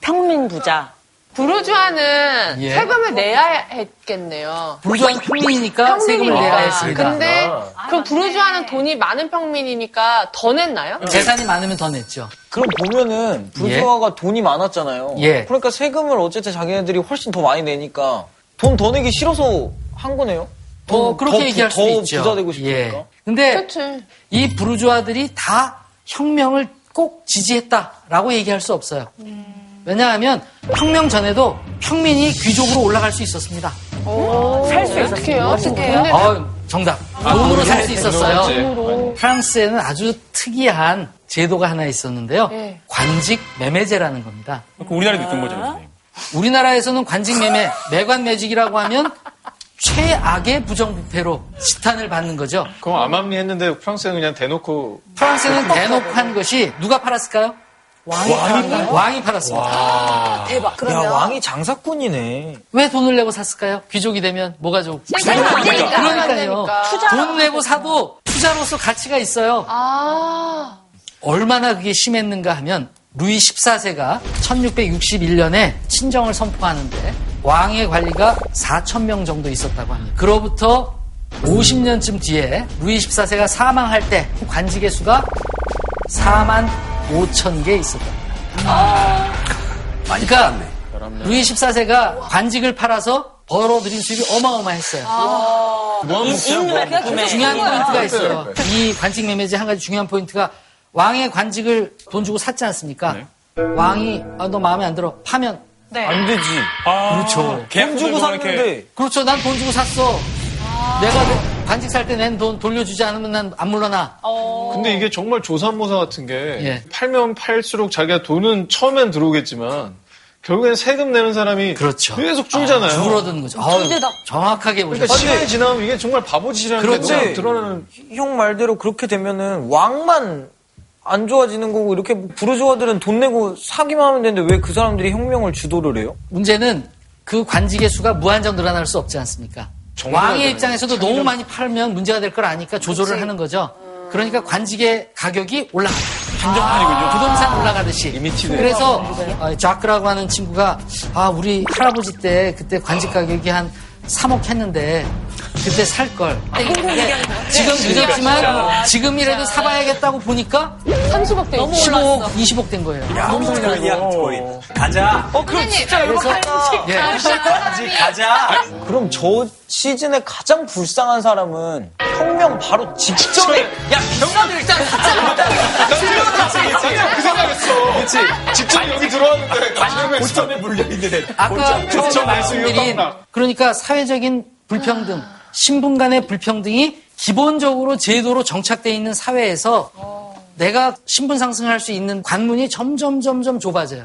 Speaker 2: 평민 부자.
Speaker 1: 부르주아는
Speaker 8: 예.
Speaker 1: 세금을 내야 했겠네요.
Speaker 8: 부르주아는 평민이니까 세금을 내야 했습니다.
Speaker 1: 근데 그럼 부르주아는 돈이 많은 평민이니까 더 냈나요?
Speaker 8: 재산이 많으면 더 냈죠.
Speaker 5: 그럼 보면은 부르주아가 돈이 많았잖아요.
Speaker 8: 예.
Speaker 5: 그러니까 세금을 어쨌든 자기네들이 훨씬 더 많이 내니까 돈 더 내기 싫어서 한 거네요. 더,
Speaker 8: 어, 그렇게
Speaker 5: 더,
Speaker 8: 얘기할
Speaker 5: 더
Speaker 8: 수도 있죠.
Speaker 5: 부자 되고 싶으니까.
Speaker 8: 예. 근데
Speaker 1: 그렇지.
Speaker 8: 이 부르주아들이 다 혁명을 꼭 지지했다라고 얘기할 수 없어요. 왜냐하면 혁명 전에도 평민이 귀족으로 올라갈 수 있었습니다.
Speaker 1: 살 수 있었어요. 어떻게 해요?
Speaker 8: 어, 정답. 돈으로 살 수 있었어요.
Speaker 4: 돈으로
Speaker 8: 프랑스에는 아주 특이한 제도가 하나 있었는데요.
Speaker 1: 네.
Speaker 8: 관직 매매제라는 겁니다.
Speaker 7: 그 우리나라에 있던. 선생님.
Speaker 8: 우리나라에서는 관직 매매, 매관 매직이라고 하면 최악의 부정부패로 지탄을 받는 거죠.
Speaker 4: 그럼 암암리 했는데 프랑스는 그냥 대놓고
Speaker 8: 프랑스는 대놓고 한 것이 누가 팔았을까요? 왕이, 왕이 팔았습니다.
Speaker 3: 대박.
Speaker 5: 야,
Speaker 3: 그러면
Speaker 5: 왕이 장사꾼이네.
Speaker 8: 왜 돈을 내고 샀을까요? 귀족이 되면 뭐가 좋고.
Speaker 3: 되니까.
Speaker 8: 그러니까요.
Speaker 1: 투자.
Speaker 8: 돈 내고 사도 투자로서 가치가 있어요.
Speaker 1: 아.
Speaker 8: 얼마나 그게 심했는가 하면 루이 14세가 1661년에 친정을 선포하는데 왕의 관리가 4천 명 정도 있었다고 합니다. 그로부터 50년쯤 뒤에 루이 14세가 사망할 때 관직의 수가 4만 5천 개 있었다.
Speaker 9: 많이
Speaker 8: 그러니까
Speaker 9: 팔았네.
Speaker 8: 루이 14세가 관직을 팔아서 벌어들인 수입이 어마어마했어요. 중요한 포인트가 있어요. 이 관직 매매제 한 가지 중요한 포인트가 왕의 관직을 돈 주고 샀지 않습니까? 왕이 아, 너 마음에 안 들어 파면
Speaker 5: 안 되지.
Speaker 8: 그렇죠.
Speaker 5: 돈 주고 샀는데.
Speaker 8: 그렇죠. 난 돈 주고 샀어. 내가 내 관직 살때 낸 돈 돌려주지 않으면 난 안 물러나.
Speaker 4: 근데 이게 정말 조삼모사 같은 게
Speaker 8: 예.
Speaker 4: 팔면 팔수록 자기가 돈은 처음엔 들어오겠지만 결국엔 세금 내는 사람이
Speaker 8: 그렇죠.
Speaker 4: 계속 줄잖아요.
Speaker 8: 줄어드는 거죠. 아유, 정확하게
Speaker 4: 그러니까
Speaker 8: 보셨어요.
Speaker 4: 시간이 지나면 이게 정말 바보짓이라는 게
Speaker 5: 그렇지.
Speaker 4: 너무 드러나는
Speaker 5: 형 말대로 그렇게 되면은 왕만 안 좋아지는 거고 이렇게 부르주아들은 돈 내고 사기만 하면 되는데 왜 그 사람들이 혁명을 주도를 해요?
Speaker 8: 문제는 그 관직의 수가 무한정 늘어날 수 없지 않습니까? 왕의 입장에서도 너무 많이 팔면 문제가 될 걸 아니까 조절을 하는 거죠. 그러니까 관직의 가격이 올라갑니다.
Speaker 7: 한정판이군요.
Speaker 8: 부동산 올라가듯이.
Speaker 4: Limited.
Speaker 8: 그래서 어, 자크라고 하는 친구가 아 우리 할아버지 때 그때 관직 가격이 한 3억 했는데 그때 살 걸. 지금 늦었지만 지금이라도 사봐야겠다고 보니까
Speaker 1: 30억 대 너무
Speaker 8: 15억, 20억 된 거예요.
Speaker 9: 아니야, 거의. 가자.
Speaker 5: 어, 그럼 진짜
Speaker 8: 그래서 예.
Speaker 9: 아직 가자.
Speaker 5: 그럼 저 시즌에 가장 불쌍한 사람은 혁명 바로 직전에 야 비싸도 일단
Speaker 4: 그 생각했어. 그렇지. 직접 여기 들어왔는데 가슴에
Speaker 9: 고점에 물려 있는데.
Speaker 8: 아까 처음에
Speaker 4: 그쵸,
Speaker 8: 말씀드린. 그러니까 사회적인 불평등, 신분 간의 불평등이 기본적으로 제도로 정착되어 있는 사회에서 내가 신분 상승할 수 있는 관문이 점점 점점 좁아져요.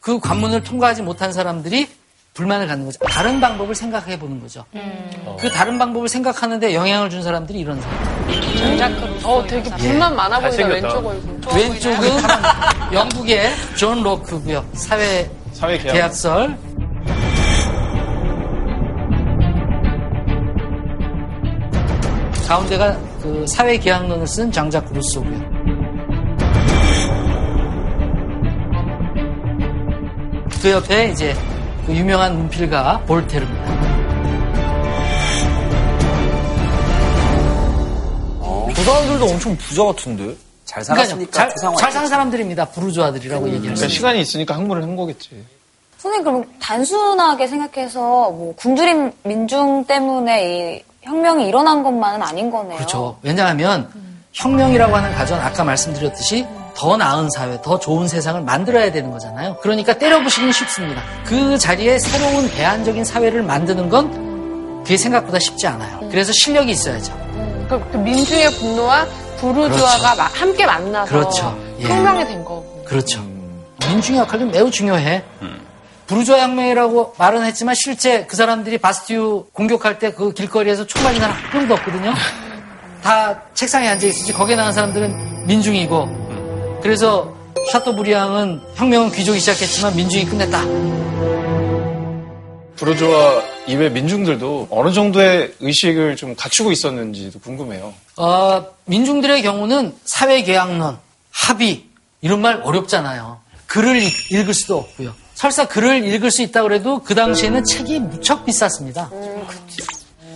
Speaker 8: 그 관문을 통과하지 못한 사람들이 불만을 갖는 거죠. 다른 방법을 생각해 보는 거죠. 그 다른 방법을 생각하는데 영향을 준 사람들이 이런 사람.
Speaker 1: 어, 되게 불만 많아 보인다,
Speaker 4: 잘생겼다.
Speaker 1: 왼쪽 얼굴.
Speaker 8: 왼쪽은 영국의 존 로크고요. 사회
Speaker 4: 사회 계약.
Speaker 8: 계약설. 가운데가 그 사회 계약론을 쓴 장 자크 루소고요. 그 옆에 이제 그 유명한 문필가 볼테르입니다.
Speaker 5: 그 사람들도 엄청 부자 같은데.
Speaker 9: 잘. 살았으니까
Speaker 8: 잘, 잘 사는 사람들입니다. 부르주아들이라고 얘기할 수
Speaker 4: 그러니까
Speaker 8: 있어요.
Speaker 4: 시간이 있으니까 항문을 한 거겠지.
Speaker 3: 선생님 그럼 단순하게 생각해서 뭐 굶주린 민중 때문에 이 혁명이 일어난 것만은 아닌 거네요.
Speaker 8: 그렇죠. 왜냐하면 혁명이라고 하는 가전 아까 말씀드렸듯이 더 나은 사회, 더 좋은 세상을 만들어야 되는 거잖아요. 그러니까 때려부시기는 쉽습니다. 그 자리에 새로운 대안적인 사회를 만드는 건 그게 생각보다 쉽지 않아요. 그래서 실력이 있어야죠.
Speaker 1: 그, 그 민중의 분노와 부르주아가 마- 함께 만나서
Speaker 8: 그렇죠. 예.
Speaker 1: 혁명이 된 거고.
Speaker 8: 그렇죠. 민중의 역할은 매우 중요해. 부르주아 혁명이라고 말은 했지만 실제 그 사람들이 바스티유 공격할 때 그 길거리에서 총 맞은 사람 한 명도 없거든요. 다 책상에 앉아 있었지. 거기에 나온 사람들은 민중이고. 그래서 샤토브리앙은 혁명은 귀족이 시작했지만 민중이 끝냈다.
Speaker 4: 부르주아 이외 민중들도 어느 정도의 의식을 좀 갖추고 있었는지도 궁금해요.
Speaker 8: 어, 민중들의 경우는 사회계약론, 합의 이런 말 어렵잖아요. 글을 읽- 읽을 수도 없고요. 설사 글을 읽을 수 있다고 해도 그 당시에는 책이 무척 비쌌습니다.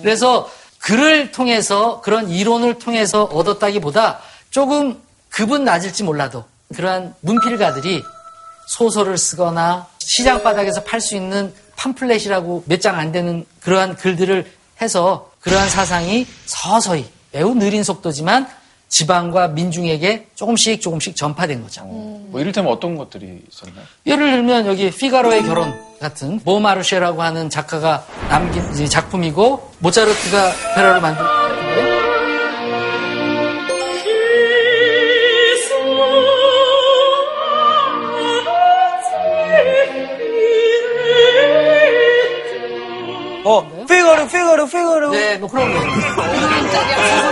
Speaker 8: 그래서 글을 통해서 그런 이론을 통해서 얻었다기보다 조금 급은 낮을지 몰라도 그러한 문필가들이 소설을 쓰거나 시장 바닥에서 팔 수 있는 팜플렛이라고 몇 장 안 되는 그러한 글들을 해서 그러한 사상이 서서히 매우 느린 속도지만 지방과 민중에게 조금씩 조금씩 전파된 거죠.
Speaker 4: 뭐 이를테면 어떤 것들이 있었나요?
Speaker 8: 예를 들면 여기 피가로의 결혼 같은 모마르쉐라고 하는 작가가 남긴 이제 작품이고 모차르트가 오페라를 만든 거 예요.
Speaker 5: 어, 피가르, 피가르, 피가르.
Speaker 8: 네, 뭐 그런 거.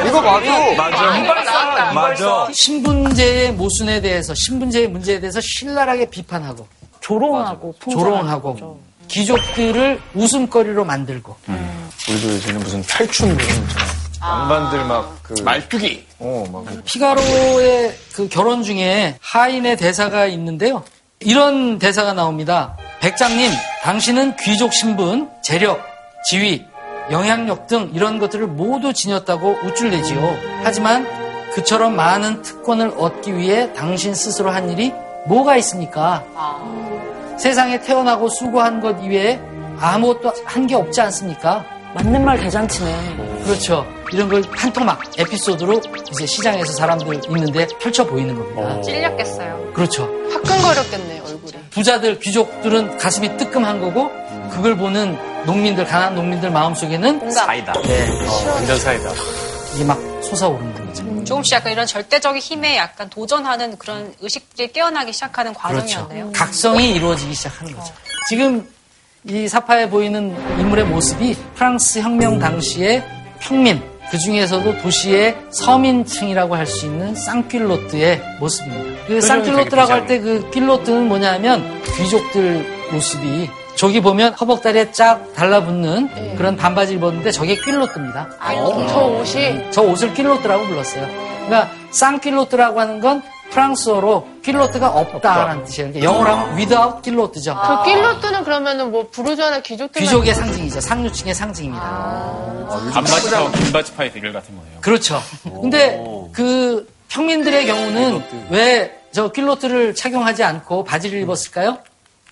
Speaker 5: 이거 맞아.
Speaker 9: 맞아. 맞아.
Speaker 8: 신분제의 모순에 대해서 신분제의 문제에 대해서 신랄하게 비판하고
Speaker 2: 조롱하고
Speaker 8: 조롱하고 귀족들을 웃음거리로 만들고
Speaker 4: 우리도 요즘에 무슨 탈춤 이런 거 양반들 막 그
Speaker 7: 말뚝이.
Speaker 4: 어, 막
Speaker 8: 피가로의 그 결혼 중에 하인의 대사가 있는데요. 이런 대사가 나옵니다. 백장님, 당신은 귀족 신분, 재력, 지위, 영향력 등 이런 것들을 모두 지녔다고 우쭐내지요. 하지만 그처럼 많은 특권을 얻기 위해 당신 스스로 한 일이 뭐가 있습니까? 세상에 태어나고 수고한 것 이외에 아무것도 한 게 없지 않습니까?
Speaker 2: 맞는 말 대잔치네.
Speaker 8: 그렇죠. 이런 걸 한 토막 에피소드로 이제 시장에서 사람들 있는데 펼쳐 보이는 겁니다.
Speaker 1: 찔렸겠어요.
Speaker 8: 그렇죠.
Speaker 1: 화끈거렸겠네, 얼굴이.
Speaker 8: 부자들, 귀족들은 가슴이 뜨끔한 거고 그걸 보는 농민들, 가난한 농민들 마음속에는
Speaker 9: 사이다.
Speaker 8: 네,
Speaker 6: 완전 사이다.
Speaker 8: 이게 막 솟아오르는 거죠.
Speaker 3: 조금씩 약간 이런 절대적인 힘에 약간 도전하는 그런 의식들이 깨어나기 시작하는 과정이었네요.
Speaker 8: 그렇죠. 각성이 이루어지기 시작하는 거죠. 지금 이 사파에 보이는 인물의 모습이 프랑스 혁명 당시의 평민, 그 중에서도 도시의 서민층이라고 할 수 있는 쌍길로트의 모습입니다. 그 쌍길로트라고 할 때그 길로트는 뭐냐면 귀족들 모습이 저기 보면 허벅다리에 쫙 달라붙는 그런 반바지를 입었는데 저게 낄로트입니다.
Speaker 1: 아, 저 옷이
Speaker 8: 저 옷을 낄로트라고 불렀어요. 그러니까 쌍낄로트라고 하는 건 프랑스어로 낄로트가 없다라는 뜻이에요. 그러니까 영어로 하면 without 낄로트죠.
Speaker 1: 그 낄로트는 그러면은 뭐 부르주아나 귀족들
Speaker 8: 귀족의 상징이죠. 상류층의 상징입니다.
Speaker 7: 반바지와 긴바지 파의 대결 같은 거예요.
Speaker 8: 그렇죠. 근데 그 평민들의 경우는 왜 저 낄로트를 착용하지 않고 바지를 입었을까요?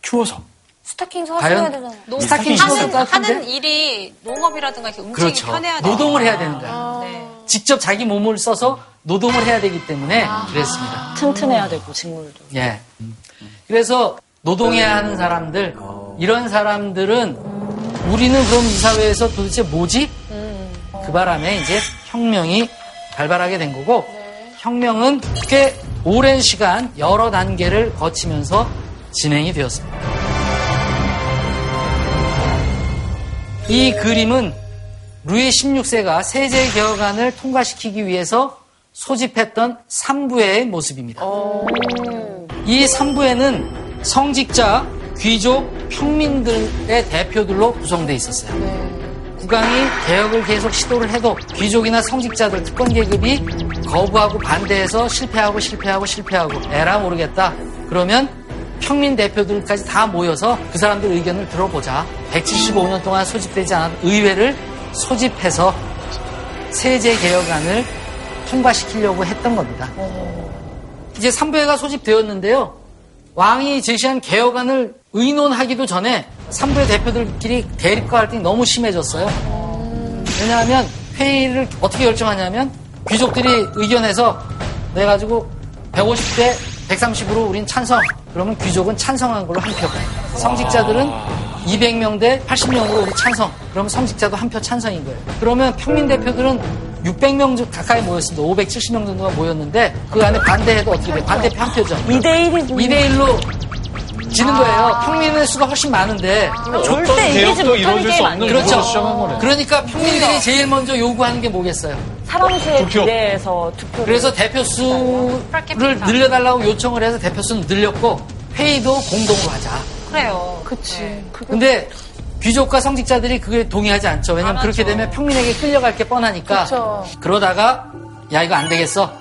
Speaker 7: 추워서.
Speaker 3: 스타킹
Speaker 8: 과연
Speaker 3: 사셔야 되잖아요.
Speaker 8: 스타킹
Speaker 3: 하는? 하는 일이 농업이라든가 이렇게 움직임이
Speaker 8: 그렇죠.
Speaker 3: 편해야 돼요.
Speaker 8: 노동을 해야 되는 거예요.
Speaker 3: 네.
Speaker 8: 직접 자기 몸을 써서 노동을 해야 되기 때문에 그랬습니다.
Speaker 2: 튼튼해야 되고 직물도.
Speaker 8: 예. 그래서 노동해야 하는 사람들, 이런 사람들은 우리는 그럼 이 사회에서 도대체 뭐지? 그 바람에 이제 혁명이 발발하게 된 거고, 혁명은 꽤 오랜 시간 여러 단계를 거치면서 진행이 되었습니다. 이 그림은 루이 16세가 세제 개혁안을 통과시키기 위해서 소집했던 3부의 모습입니다. 이 3부에는 성직자, 귀족, 평민들의 대표들로 구성되어 있었어요. 국왕이 개혁을 계속 시도를 해도 귀족이나 성직자들, 특권 계급이 거부하고 반대해서 실패하고 실패하고 실패하고 에라 모르겠다. 그러면 평민 대표들까지 다 모여서 그 사람들 의견을 들어보자. 175년 동안 소집되지 않은 의회를 소집해서 세제 개혁안을 통과시키려고 했던 겁니다. 이제 3부회가 소집되었는데요. 왕이 제시한 개혁안을 의논하기도 전에 삼부의 대표들끼리 대립과 갈등이 너무 심해졌어요. 왜냐하면 회의를 어떻게 결정하냐면 귀족들이 의견해서 내 가지고 150대 130으로 우린 찬성. 그러면 귀족은 찬성한 걸로 한 표. 성직자들은 200명 대 80명으로 우리 찬성. 그러면 성직자도 한 표 찬성인 거예요. 그러면 평민 대표들은 600명 가까이 모였습니다. 570명 정도가 모였는데 그 안에 반대해도 어떻게 돼? 반대표 한 표죠.
Speaker 2: 2대1이지.
Speaker 8: 2대1로 지는 거예요. 평민의 수가 훨씬 많은데.
Speaker 4: 어떤 개혁도 이루어질 수 없는
Speaker 8: 그렇죠.
Speaker 4: 구조로 시작한 거네.
Speaker 8: 그러니까 평민들이 제일 먼저 요구하는 게 뭐겠어요?
Speaker 2: 사람 수에
Speaker 4: 투표.
Speaker 2: 비례해서 투표를.
Speaker 8: 그래서 대표 수를 늘려달라고 요청을 해서 대표 수는 늘렸고 회의도 공동으로 하자.
Speaker 3: 그래요.
Speaker 1: 그치.
Speaker 8: 근데 귀족과 성직자들이 그게 동의하지 않죠. 왜냐면 그렇게 되면 평민에게 끌려갈 게 뻔하니까.
Speaker 1: 그쵸.
Speaker 8: 그러다가 야 이거 안 되겠어.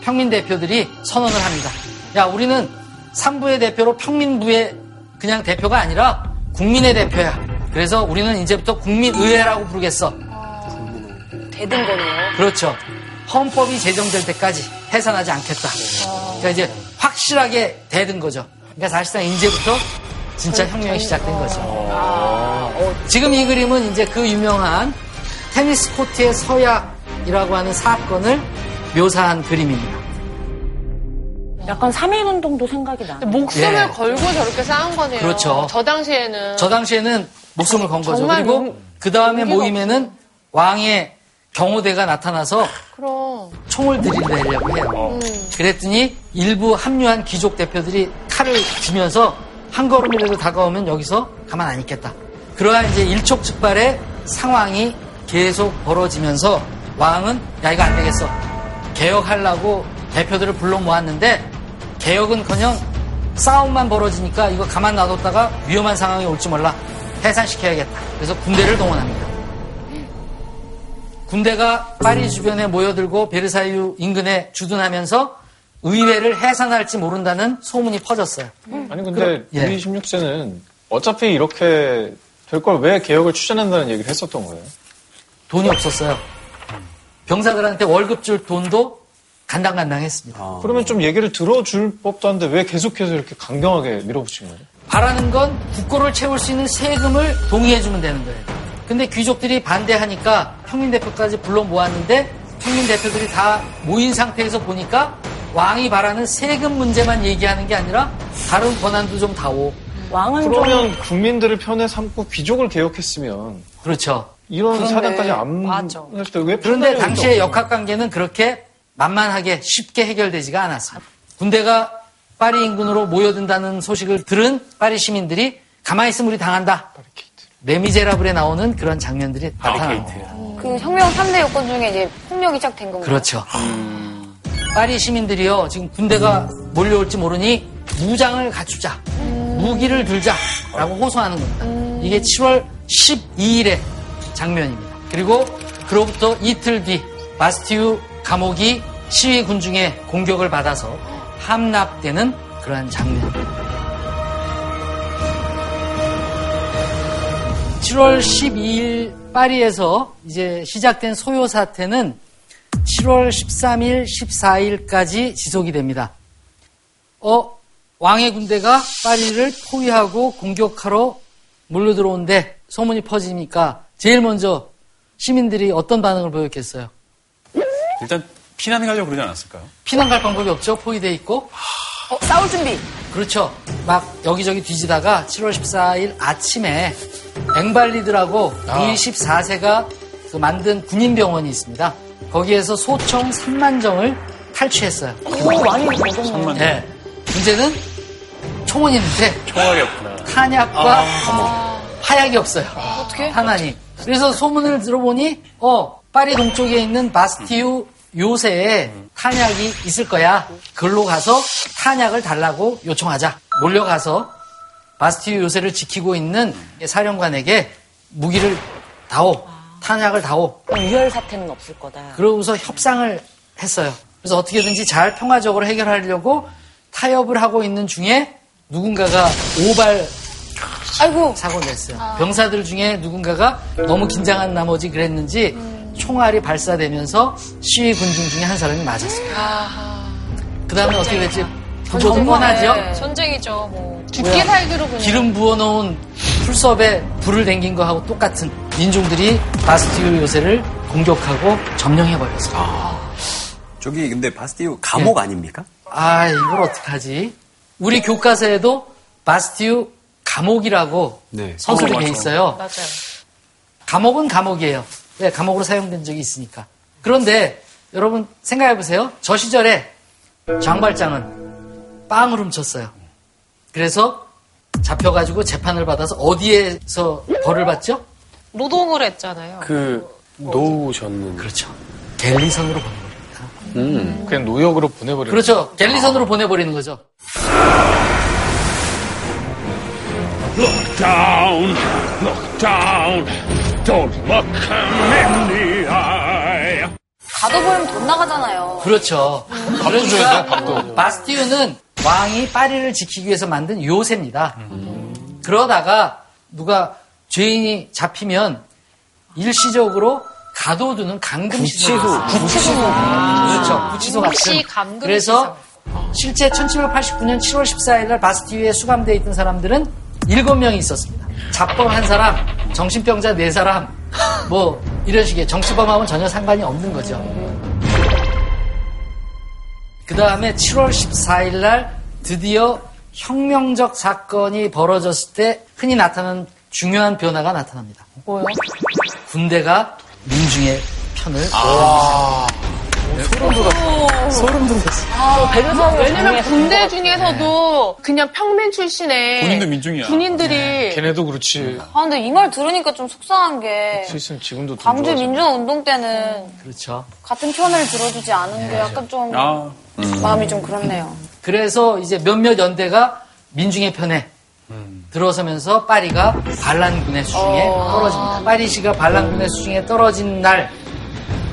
Speaker 8: 평민 대표들이 선언을 합니다. 야 우리는 삼부의 대표로 평민부의 그냥 대표가 아니라 국민의 대표야. 그래서 우리는 이제부터 국민의회라고 부르겠어.
Speaker 3: 대든 거네요.
Speaker 8: 그렇죠. 헌법이 제정될 때까지 해산하지 않겠다. 그러니까 이제 확실하게 대든 거죠. 그러니까 사실상 이제부터 진짜 혁명이 시작된 거죠. 어, 지금 이 그림은 이제 그 유명한 테니스 코트의 서약이라고 하는 사건을 묘사한 그림입니다.
Speaker 2: 약간 3.1운동도 생각이 나.
Speaker 1: 목숨을
Speaker 8: 예.
Speaker 1: 걸고 저렇게 싸운 거네요.
Speaker 8: 그렇죠.
Speaker 1: 저 당시에는.
Speaker 8: 저 당시에는 목숨을 건 거죠. 그리고
Speaker 1: 용-
Speaker 8: 그 다음에 모임에는 왕의 경호대가 나타나서
Speaker 1: 그럼.
Speaker 8: 총을 들이대려고 해요. 그랬더니 일부 합류한 귀족 대표들이 칼을 쥐면서 한 걸음이라도 다가오면 여기서 가만 안 있겠다. 그러한 이제 일촉즉발의 상황이 계속 벌어지면서 왕은 야 이거 안 되겠어. 개혁하려고 대표들을 불러 모았는데 개혁은커녕 싸움만 벌어지니까 이거 가만 놔뒀다가 위험한 상황이 올지 몰라 해산시켜야겠다. 그래서 군대를 동원합니다. 군대가 파리 주변에 모여들고 베르사유 인근에 주둔하면서 의회를 해산할지 모른다는 소문이 퍼졌어요.
Speaker 4: 아니 근데
Speaker 8: 예.
Speaker 4: 루이 16세는 어차피 이렇게 될 걸 왜 개혁을 추진한다는 얘기를 했었던 거예요?
Speaker 8: 돈이 없었어요. 병사들한테 월급 줄 돈도 간당간당했습니다.
Speaker 4: 그러면 좀 얘기를 들어줄 법도 한데 왜 계속해서 이렇게 강경하게 밀어붙인 거예요?
Speaker 8: 바라는 건 국고를 채울 수 있는 세금을 동의해주면 되는 거예요. 근데 귀족들이 반대하니까 평민 대표까지 불러 모았는데 평민 대표들이 다 모인 상태에서 보니까 왕이 바라는 세금 문제만 얘기하는 게 아니라 다른 권한도 좀 다오.
Speaker 2: 왕은 좀
Speaker 4: 그러면 국민들을 편에 삼고 귀족을 개혁했으면
Speaker 8: 그렇죠.
Speaker 4: 이런 사단까지 안
Speaker 1: 맞아.
Speaker 4: 했을 때왜
Speaker 8: 그런데 당시의 역학 관계는 그렇게 만만하게 쉽게 해결되지가 않았습니다. 군대가 파리 인근으로 모여든다는 소식을 들은 파리 시민들이 가만히 있으면 우리 당한다. 레미제라블에 나오는 그런 장면들이 나타납니다.
Speaker 3: 그 혁명 3대 요건 중에 이제 폭력이 시작된 건가요?
Speaker 8: 그렇죠. 파리 시민들이요, 지금 군대가 몰려올지 모르니 무장을 갖추자. 무기를 들자라고 호소하는 겁니다. 이게 7월 12일의 장면입니다. 그리고 그로부터 이틀 뒤 바스티유 감옥이 시위 군중의 공격을 받아서 함락되는 그러한 장면입니다. 7월 12일 파리에서 이제 시작된 소요 사태는 7월 13일, 14일까지 지속이 됩니다. 어, 왕의 군대가 파리를 포위하고 공격하러 몰려 들어온데 소문이 퍼지니까 제일 먼저 시민들이 어떤 반응을 보였겠어요?
Speaker 7: 일단 피난 가려고 그러지 않았을까요?
Speaker 8: 피난 갈 방법이 없죠. 포위돼 있고.
Speaker 3: 어, 싸울 준비.
Speaker 8: 그렇죠. 막 여기저기 뒤지다가 7월 14일 아침에 앵발리드라고 루이 14세가 그 만든 군인병원이 있습니다. 거기에서 소총 3만 정을 탈취했어요.
Speaker 2: 오, 많이 먹었네.
Speaker 8: 네. 문제는 총은 있는데
Speaker 7: 총알이 없구나.
Speaker 8: 탄약과 화약이 없어요.
Speaker 1: 어떻게?
Speaker 8: 탄환이. 그래서 소문을 들어보니 어 파리 동쪽에 있는 바스티유 요새에 탄약이 있을 거야. 그걸로 가서 탄약을 달라고 요청하자. 몰려가서 바스티유 요새를 지키고 있는 사령관에게 무기를 다오. 탄약을 다오.
Speaker 2: 유혈 사태는 없을 거다.
Speaker 8: 그러고서 협상을 했어요. 그래서 어떻게든지 잘 평화적으로 해결하려고 타협을 하고 있는 중에 누군가가 오발
Speaker 3: 아이고.
Speaker 8: 사고를 냈어요. 병사들 중에 누군가가 너무 긴장한 나머지 그랬는지 총알이 발사되면서 시위 군중 중에 한 사람이 맞았어요. 그 다음에 어떻게 됐지? 그것도 뻔하죠?
Speaker 1: 전쟁이죠, 뭐. 죽기 살기로 그냥.
Speaker 8: 기름 부어놓은 풀섭에 불을 댕긴 거하고 똑같은 민중들이 바스티유 요새를 공격하고 점령해버렸어요.
Speaker 10: 저기 근데 바스티유 감옥
Speaker 8: 예.
Speaker 10: 아닙니까?
Speaker 8: 아, 이걸 어떡하지? 우리 교과서에도 바스티유 감옥이라고
Speaker 10: 네.
Speaker 8: 서술이
Speaker 10: 어,
Speaker 8: 돼. 있어요.
Speaker 1: 맞아요.
Speaker 8: 감옥은 감옥이에요. 네, 감옥으로 사용된 적이 있으니까. 그런데 여러분 생각해 보세요. 저 시절에 장발장은 빵을 훔쳤어요. 그래서 잡혀가지고 재판을 받아서 어디에서 벌을 받죠?
Speaker 1: 노동을 했잖아요.
Speaker 6: 그 놓으셨는
Speaker 8: 그렇죠. 갤리선으로 보내버립니다.
Speaker 4: 음. 그냥 노역으로 보내버려.
Speaker 8: 그렇죠. 갤리선으로 보내버리는 거죠.
Speaker 9: Look down, look down. Don't look him in the eye.
Speaker 3: 가둬 버리면 돈 나가잖아요.
Speaker 8: 그렇죠.
Speaker 4: 밥도 줘야 돼, 밥도.
Speaker 8: 바스티유는 왕이 파리를 지키기 위해서 만든 요새입니다. 그러다가 누가 죄인이 잡히면 일시적으로 가둬두는 감금시설.
Speaker 5: 구치소.
Speaker 8: 구치소. 그렇죠. 구치소 같은.
Speaker 1: 감금
Speaker 8: 그래서 실제 1789년 7월 14일 날 바스티유에 수감되어 있던 사람들은 7명이 있었습니다. 잡범 한 사람, 정신병자 네 사람, 뭐 이런 식의 정치범하고는 전혀 상관이 없는 거죠. 그 다음에 7월 14일 날 드디어 혁명적 사건이 벌어졌을 때 흔히 나타나는 중요한 변화가 나타납니다.
Speaker 1: 뭐요?
Speaker 8: 군대가 민중의 편을 소름 돋았어.
Speaker 1: 아, 왜냐면 군대 중에서도 그냥 평민 출신의
Speaker 7: 군인도 민중이야.
Speaker 1: 군인들이
Speaker 4: 걔네도 그렇지.
Speaker 3: 아, 근데 이 말 들으니까 좀 속상한 게
Speaker 4: 스위스는 지금도 돈
Speaker 3: 광주
Speaker 4: 좋아하잖아.
Speaker 3: 민주운동 때는
Speaker 8: 그렇죠.
Speaker 3: 같은 편을 들어주지 않은 게 약간 좀
Speaker 7: 아,
Speaker 3: 마음이 좀 그렇네요.
Speaker 8: 그래서 이제 몇몇 연대가 민중의 편에 들어서면서 파리가 반란군의 수중에 떨어집니다. 파리시가 반란군의 수중에 떨어진 날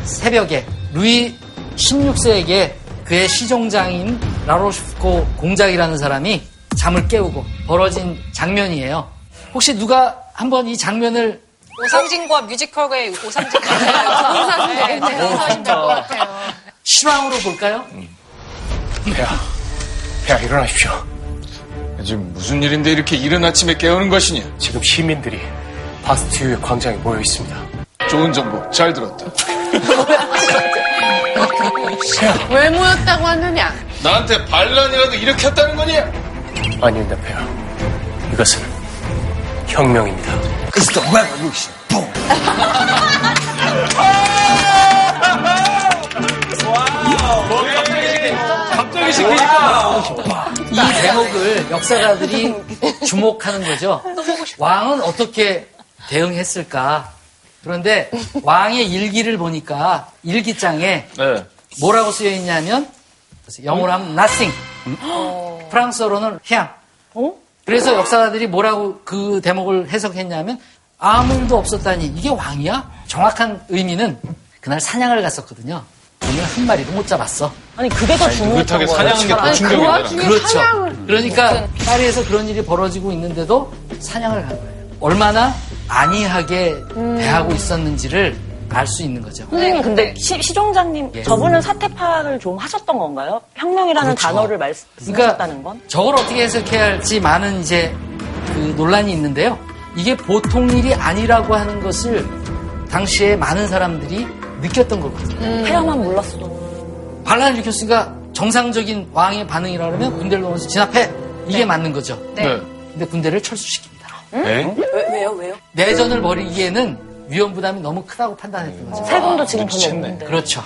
Speaker 8: 새벽에 루이 16세에게 그의 시종장인 라로슈코 공작이라는 사람이 잠을 깨우고 벌어진 장면이에요. 혹시 누가 한번 이 장면을
Speaker 1: 오상진과 뮤지컬의 오상진 같아요. 오상진 오상진 될것 같아요.
Speaker 8: 실황으로 볼까요?
Speaker 6: 폐하, 폐하 일어나십시오.
Speaker 4: 지금 무슨 일인데 이렇게 이른 아침에 깨우는 것이냐?
Speaker 6: 지금 시민들이 바스티유 광장에 모여 있습니다.
Speaker 4: 좋은 정보 잘 들었다.
Speaker 1: 왜 모였다고 하느냐?
Speaker 4: 나한테 반란이라도 일으켰다는 거냐?
Speaker 6: 아닙니다, 폐하. 이것은 혁명입니다.
Speaker 10: It's the revolution. Boom.
Speaker 5: 갑자기 시키니까.
Speaker 8: 이 대목을 역사가들이 주목하는 거죠. 왕은 어떻게 대응했을까? 그런데 왕의 일기를 보니까 일기장에
Speaker 4: 네.
Speaker 8: 뭐라고 쓰여 있냐면 영어로 하면 nothing, 프랑스어로는 rien. 그래서 역사가들이 뭐라고 그 대목을 해석했냐면 아무 일도 없었다니 이게 왕이야? 정확한 의미는 그날 사냥을 갔었거든요. 오늘 한 마리도 못 잡았어.
Speaker 2: 아니 그게 더 중요했던
Speaker 4: 느긋하게
Speaker 2: 거예요.
Speaker 4: 사냥한 게더
Speaker 1: 그. 와중에
Speaker 8: 그렇죠.
Speaker 1: 사냥을
Speaker 8: 그러니까 파리에서 그런 일이 벌어지고 있는데도 사냥을 간 거예요. 얼마나 안이하게 대하고 있었는지를 알 수 있는 거죠.
Speaker 2: 선생님 근데 시, 시종장님
Speaker 8: 예.
Speaker 2: 저분은 사퇴파를 좀 하셨던 건가요? 혁명이라는
Speaker 8: 그렇죠.
Speaker 2: 단어를
Speaker 8: 그러니까
Speaker 2: 말씀하셨다는 건?
Speaker 8: 저걸 어떻게 해석해야 할지 많은 이제 그 논란이 있는데요. 이게 보통 일이 아니라고 하는 것을 당시에 많은 사람들이 느꼈던 거거든요.
Speaker 2: 폐하만 몰랐어도
Speaker 8: 반란을 일으켰으니까 정상적인 왕의 반응이라 그러면 군대를 넣어서 진압해. 이게 맞는 거죠.
Speaker 4: 네.
Speaker 8: 근데 군대를 철수시킵니다.
Speaker 4: 네?
Speaker 2: 왜, 왜요 왜요?
Speaker 8: 내전을 벌이기에는 위험 부담이 너무 크다고 판단했던 거죠.
Speaker 2: 세금도 지금
Speaker 4: 미쳤네.
Speaker 2: 없는데
Speaker 8: 그렇죠.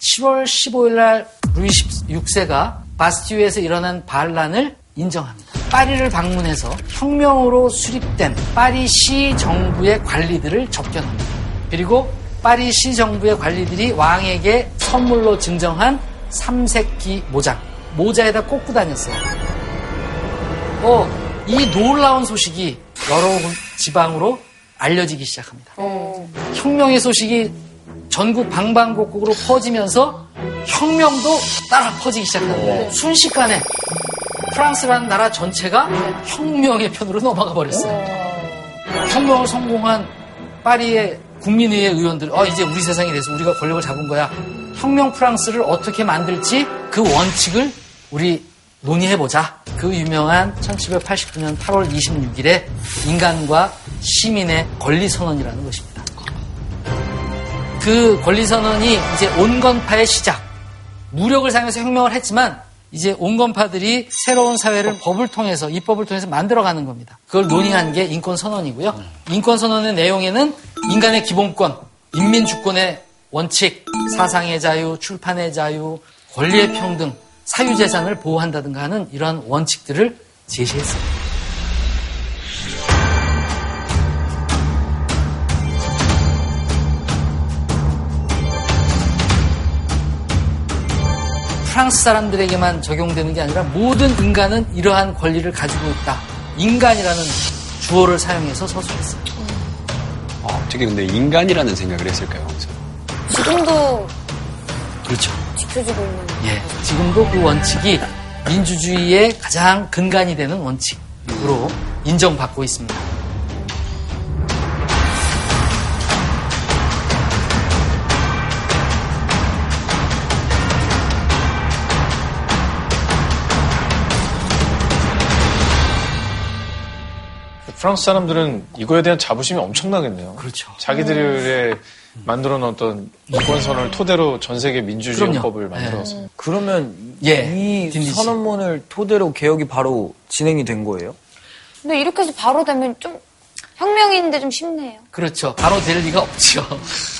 Speaker 8: 7월 15일 날 루이 16세가 바스티유에서 일어난 반란을 인정합니다. 파리를 방문해서 혁명으로 수립된 파리시 정부의 관리들을 접견합니다. 그리고 파리 시 정부의 관리들이 왕에게 선물로 증정한 삼색기 모장, 모자에다 꽂고 다녔어요. 어, 이 놀라운 소식이 여러 지방으로 알려지기 시작합니다. 혁명의 소식이 전국 방방곡곡으로 퍼지면서 혁명도 따라 퍼지기 시작하는 거예요. 순식간에 프랑스라는 나라 전체가 혁명의 편으로 넘어가 버렸어요. 혁명을 성공한 파리의 국민의회 의원들, 어, 이제 우리 세상이 돼서 우리가 권력을 잡은 거야. 혁명 프랑스를 어떻게 만들지 그 원칙을 우리 논의해보자. 그 유명한 1789년 8월 26일에 인간과 시민의 권리선언이라는 것입니다. 그 권리선언이 이제 온건파의 시작. 무력을 사용해서 혁명을 했지만 이제 온건파들이 새로운 사회를 법을 통해서 입법을 통해서 만들어가는 겁니다. 그걸 논의한 게 인권 선언이고요. 인권 선언의 내용에는 인간의 기본권, 인민 주권의 원칙, 사상의 자유, 출판의 자유, 권리의 평등, 사유재산을 보호한다든가 하는 이러한 원칙들을 제시했습니다. 프랑스 사람들에게만 적용되는 게 아니라 모든 인간은 이러한 권리를 가지고 있다. 인간이라는 주어를 사용해서 서술했어요.
Speaker 10: 아, 어떻게 근데 인간이라는 생각을 했을까요?
Speaker 3: 지금도
Speaker 8: 그렇죠.
Speaker 3: 지켜지고 있는.
Speaker 8: 예, 지금도 그 원칙이 민주주의의 가장 근간이 되는 원칙으로 인정받고 있습니다.
Speaker 4: 프랑스 사람들은 이거에 대한 자부심이 엄청나겠네요.
Speaker 8: 그렇죠.
Speaker 4: 자기들의 만들어 놓았던 이권선을 토대로 전 세계 민주주의법을
Speaker 8: 그럼요.
Speaker 4: 만들어서.
Speaker 5: 그러면
Speaker 8: 예,
Speaker 5: 이
Speaker 8: 딘디 씨.
Speaker 5: 선언문을 토대로 개혁이 바로 진행이 된 거예요?
Speaker 3: 근데 이렇게 해서 바로 되면 좀 혁명인데 좀 쉽네요.
Speaker 8: 그렇죠. 바로 될 리가 없죠.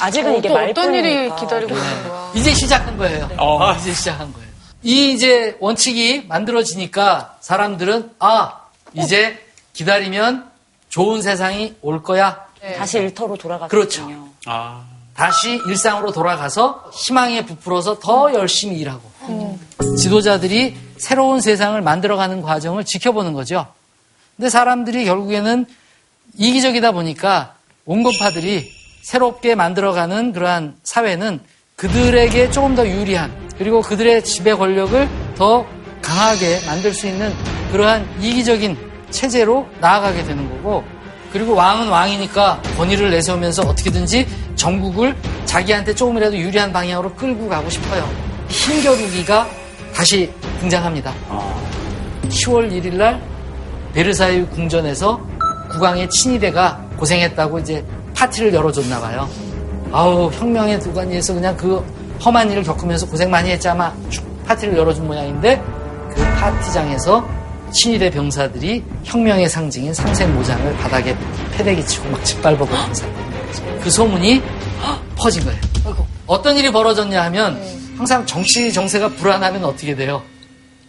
Speaker 2: 아직은 이게
Speaker 1: 또 어떤 일이. 기다리고 있는 거야.
Speaker 8: 이제 시작한 거예요.
Speaker 7: 어.
Speaker 8: 이제 시작한 거예요. 이 이제 원칙이 만들어지니까 사람들은 아 이제 기다리면 좋은 세상이 올 거야.
Speaker 2: 다시 일터로 돌아갔거든요.
Speaker 8: 그렇죠. 다시 일상으로 돌아가서 희망에 부풀어서 더 열심히 일하고 지도자들이 새로운 세상을 만들어가는 과정을 지켜보는 거죠. 근데 사람들이 결국에는 이기적이다 보니까 온건파들이 새롭게 만들어가는 그러한 사회는 그들에게 조금 더 유리한 그리고 그들의 지배 권력을 더 강하게 만들 수 있는 그러한 이기적인 체제로 나아가게 되는 거고 그리고 왕은 왕이니까 권위를 내세우면서 어떻게든지 전국을 자기한테 조금이라도 유리한 방향으로 끌고 가고 싶어요. 힘겨루기가 다시 등장합니다. 10월 1일 날 베르사유 궁전에서 국왕의 친위대가 고생했다고 이제 파티를 열어줬나 봐요. 아우 혁명의 두관위에서 그냥 그 험한 일을 겪으면서 고생 많이 했지 아마 쭉 파티를 열어준 모양인데 그 파티장에서 친위대 병사들이 혁명의 상징인 삼색 모장을 바닥에 패대기 치고 막 짓밟아 버리는 사건. 그 소문이 헉, 퍼진 거예요. 어떤 일이 벌어졌냐 하면 항상 정치 정세가 불안하면 어떻게 돼요?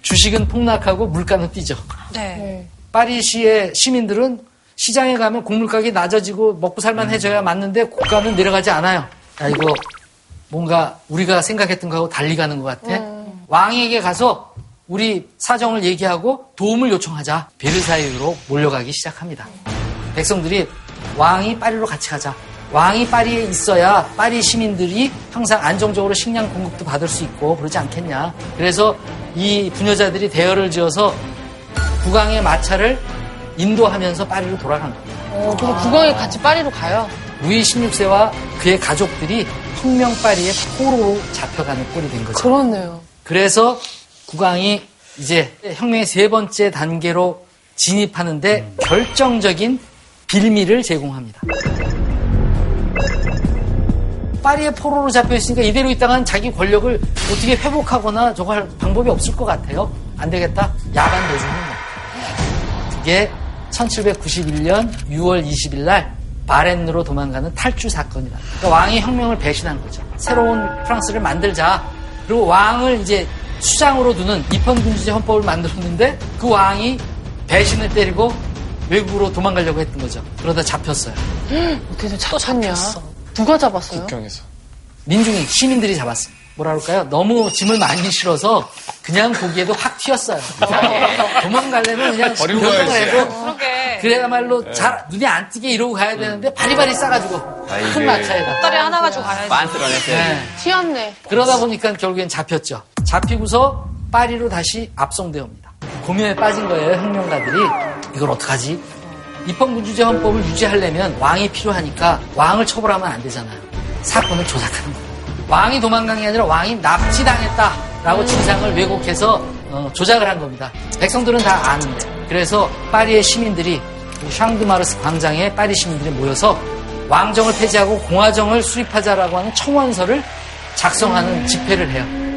Speaker 8: 주식은 폭락하고 물가는 뛰죠.
Speaker 1: 네.
Speaker 8: 파리시의 시민들은 시장에 가면 곡물 가격이 낮아지고 먹고 살만해져야 맞는데 고가는 내려가지 않아요. 야 이거 뭔가 우리가 생각했던 거하고 달리 가는 것 같아. 왕에게 가서 우리 사정을 얘기하고 도움을 요청하자. 베르사유로 몰려가기 시작합니다. 백성들이 왕이 파리로 같이 가자. 왕이 파리에 있어야 파리 시민들이 항상 안정적으로 식량 공급도 받을 수 있고 그러지 않겠냐. 그래서 이 부녀자들이 대열을 지어서 국왕의 마차를 인도하면서 파리로 돌아간 겁니다.
Speaker 1: 어, 그럼 국왕이 같이 파리로 가요?
Speaker 8: 루이 16세와 그의 가족들이 혁명 파리의 포로로 잡혀가는 꼴이 된 거죠.
Speaker 1: 그렇네요.
Speaker 8: 그래서 국왕이 이제 혁명의 세 번째 단계로 진입하는데 결정적인 빌미를 제공합니다. 파리의 포로로 잡혀 있으니까 이대로 있다가는 자기 권력을 어떻게 회복하거나 저거 할 방법이 없을 것 같아요. 안 되겠다. 야간 뭐. 그게 1791년 6월 20일 날 바렌느로 도망가는 탈주 사건이다. 그러니까 왕이 혁명을 배신한 거죠. 새로운 프랑스를 만들자. 그리고 왕을 이제 수장으로 두는 입헌군주제 헌법을 만들었는데 그 왕이 배신을 때리고 외국으로 도망가려고 했던 거죠. 그러다 잡혔어요.
Speaker 1: 어떻게 잡혔냐? 누가 잡았어요?
Speaker 4: 국경에서.
Speaker 8: 민중이 시민들이 잡았어요. 뭐라 그럴까요? 너무 짐을 많이 실어서 그냥 보기에도 확 튀었어요. 도망가려면 그냥
Speaker 4: 버리고.
Speaker 8: 해도
Speaker 1: 그러게.
Speaker 8: 그래야말로 잘 눈에 안 띄게 이러고 가야 되는데 바리바리 싸가지고 큰 마차에다.
Speaker 1: 딸이 하나 가지고 가야지.
Speaker 8: 네.
Speaker 1: 튀었네.
Speaker 8: 그러다 보니까 결국엔 잡혔죠. 잡히고서 파리로 다시 압송되옵니다. 고민에 빠진 거예요, 혁명가들이. 이걸 어떡하지? 입헌군주제 헌법을 유지하려면 왕이 필요하니까 왕을 처벌하면 안 되잖아요. 사건을 조작하는 거예요. 왕이 도망간 게 아니라 왕이 납치당했다라고 진상을 왜곡해서 어, 조작을 한 겁니다. 백성들은 다 아는데. 그래서 파리의 시민들이 샹드마르스 광장에 파리 시민들이 모여서 왕정을 폐지하고 공화정을 수립하자라고 하는 청원서를 작성하는 집회를 해요.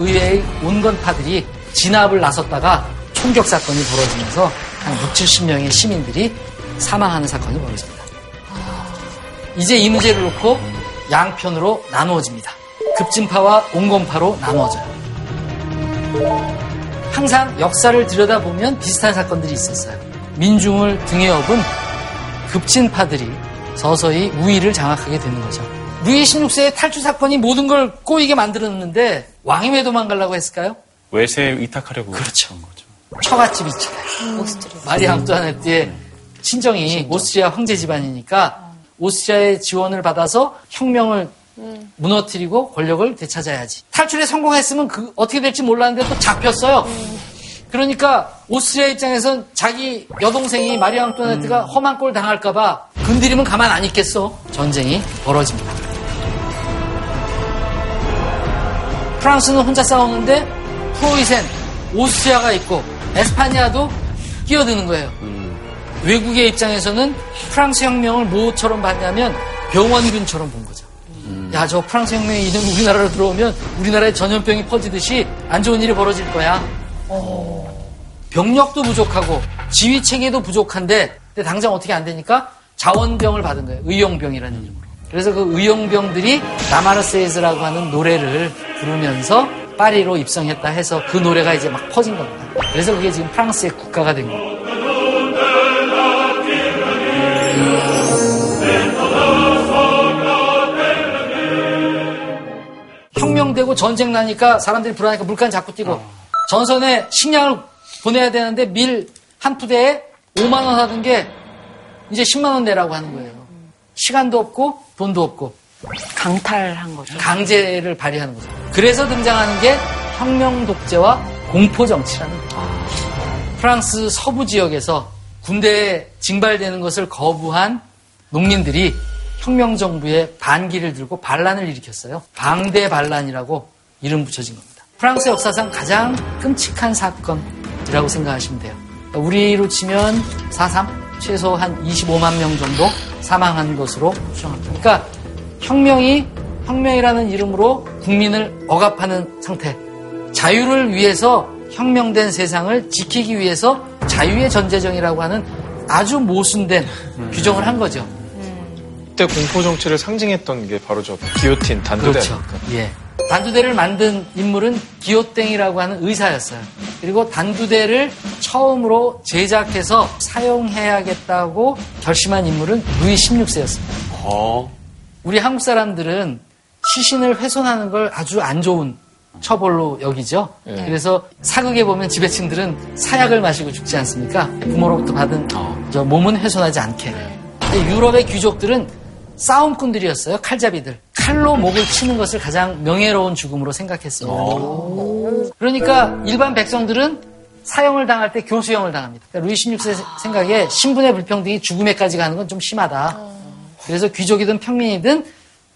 Speaker 8: 의회의 온건파들이 진압을 나섰다가 총격 사건이 벌어지면서 한 6, 70명의 시민들이 사망하는 사건이 벌어집니다. 이제 이 문제를 놓고 양편으로 나누어집니다. 급진파와 온건파로 나누어져요. 항상 역사를 들여다보면 비슷한 사건들이 있었어요. 민중을 등에 업은 급진파들이 서서히 우위를 장악하게 되는 거죠. 루이 16세의 탈출 사건이 모든 걸 꼬이게 만들었는데 왕이 왜 도망가려고 했을까요?
Speaker 7: 외세에 의탁하려고
Speaker 8: 그렇죠.
Speaker 7: 그런 거죠.
Speaker 8: 처갓집 있잖아요. 마리 앙뚜아네트의 친정이 오스트리아 황제 집안이니까 오스트리아의 지원을 받아서 혁명을 무너뜨리고 권력을 되찾아야지. 탈출에 성공했으면 그 어떻게 될지 몰랐는데 또 잡혔어요. 그러니까 오스트리아 입장에선 자기 여동생이 마리 앙뚜아네트가 험한 꼴 당할까봐 건드리면 가만 안 있겠어. 전쟁이 벌어집니다. 프랑스는 혼자 싸우는데 프로이센, 오스트리아가 있고 에스파니아도 끼어드는 거예요. 외국의 입장에서는 프랑스 혁명을 뭐처럼 봤냐면 병원균처럼 본 거죠. 야, 저 프랑스 혁명이 이런 우리나라로 들어오면 우리나라에 전염병이 퍼지듯이 안 좋은 일이 벌어질 거야. 병력도 부족하고 지휘 체계도 부족한데 근데 당장 어떻게 안 되니까 자원병을 받은 거예요. 의용병이라는 이름으로. 그래서 그 의용병들이 나마르세이즈라고 하는 노래를 부르면서 파리로 입성했다 해서 그 노래가 이제 막 퍼진 겁니다. 그래서 그게 지금 프랑스의 국가가 된 거예요. 혁명되고 전쟁 나니까 사람들이 불안하니까 물간 자꾸 뛰고 전선에 식량을 보내야 되는데 밀 한 푸대에 5만 원 하던 게 이제 10만 원 내라고 하는 거예요. 시간도 없고 돈도 없고
Speaker 2: 강탈한 거죠.
Speaker 8: 강제를 발휘하는 거죠. 그래서 등장하는 게 혁명 독재와 공포 정치라는 거예요. 프랑스 서부 지역에서 군대에 징발되는 것을 거부한 농민들이 혁명 정부의 반기를 들고 반란을 일으켰어요. 방대 반란이라고 이름 붙여진 겁니다. 프랑스 역사상 가장 끔찍한 사건이라고 생각하시면 돼요. 우리로 치면 4.3 최소 한 25만 명 정도 사망한 것으로 추정합니다. 그러니까 혁명이 혁명이라는 이름으로 국민을 억압하는 상태. 자유를 위해서 혁명된 세상을 지키기 위해서 자유의 전제정이라고 하는 아주 모순된 규정을 한 거죠.
Speaker 4: 그때 공포 정치를 상징했던 게 바로 저 기요틴 단두대
Speaker 8: 그렇죠. 예. 단두대를 만든 인물은 기요땡이라고 하는 의사였어요. 그리고 단두대를 처음으로 제작해서 사용해야겠다고 결심한 인물은 루이 16세였습니다. 우리 한국 사람들은 시신을 훼손하는 걸 아주 안 좋은 처벌로 여기죠.
Speaker 4: 예.
Speaker 8: 그래서 사극에 보면 지배층들은 사약을 마시고 죽지 않습니까? 부모로부터 받은 저 몸은 훼손하지 않게. 근데 유럽의 귀족들은 싸움꾼들이었어요. 칼잡이들. 칼로 목을 치는 것을 가장 명예로운 죽음으로 생각했습니다. 그러니까 일반 백성들은 사형을 당할 때 교수형을 당합니다. 그러니까 루이 16세 생각에 신분의 불평등이 죽음에까지 가는 건 좀 심하다. 그래서 귀족이든 평민이든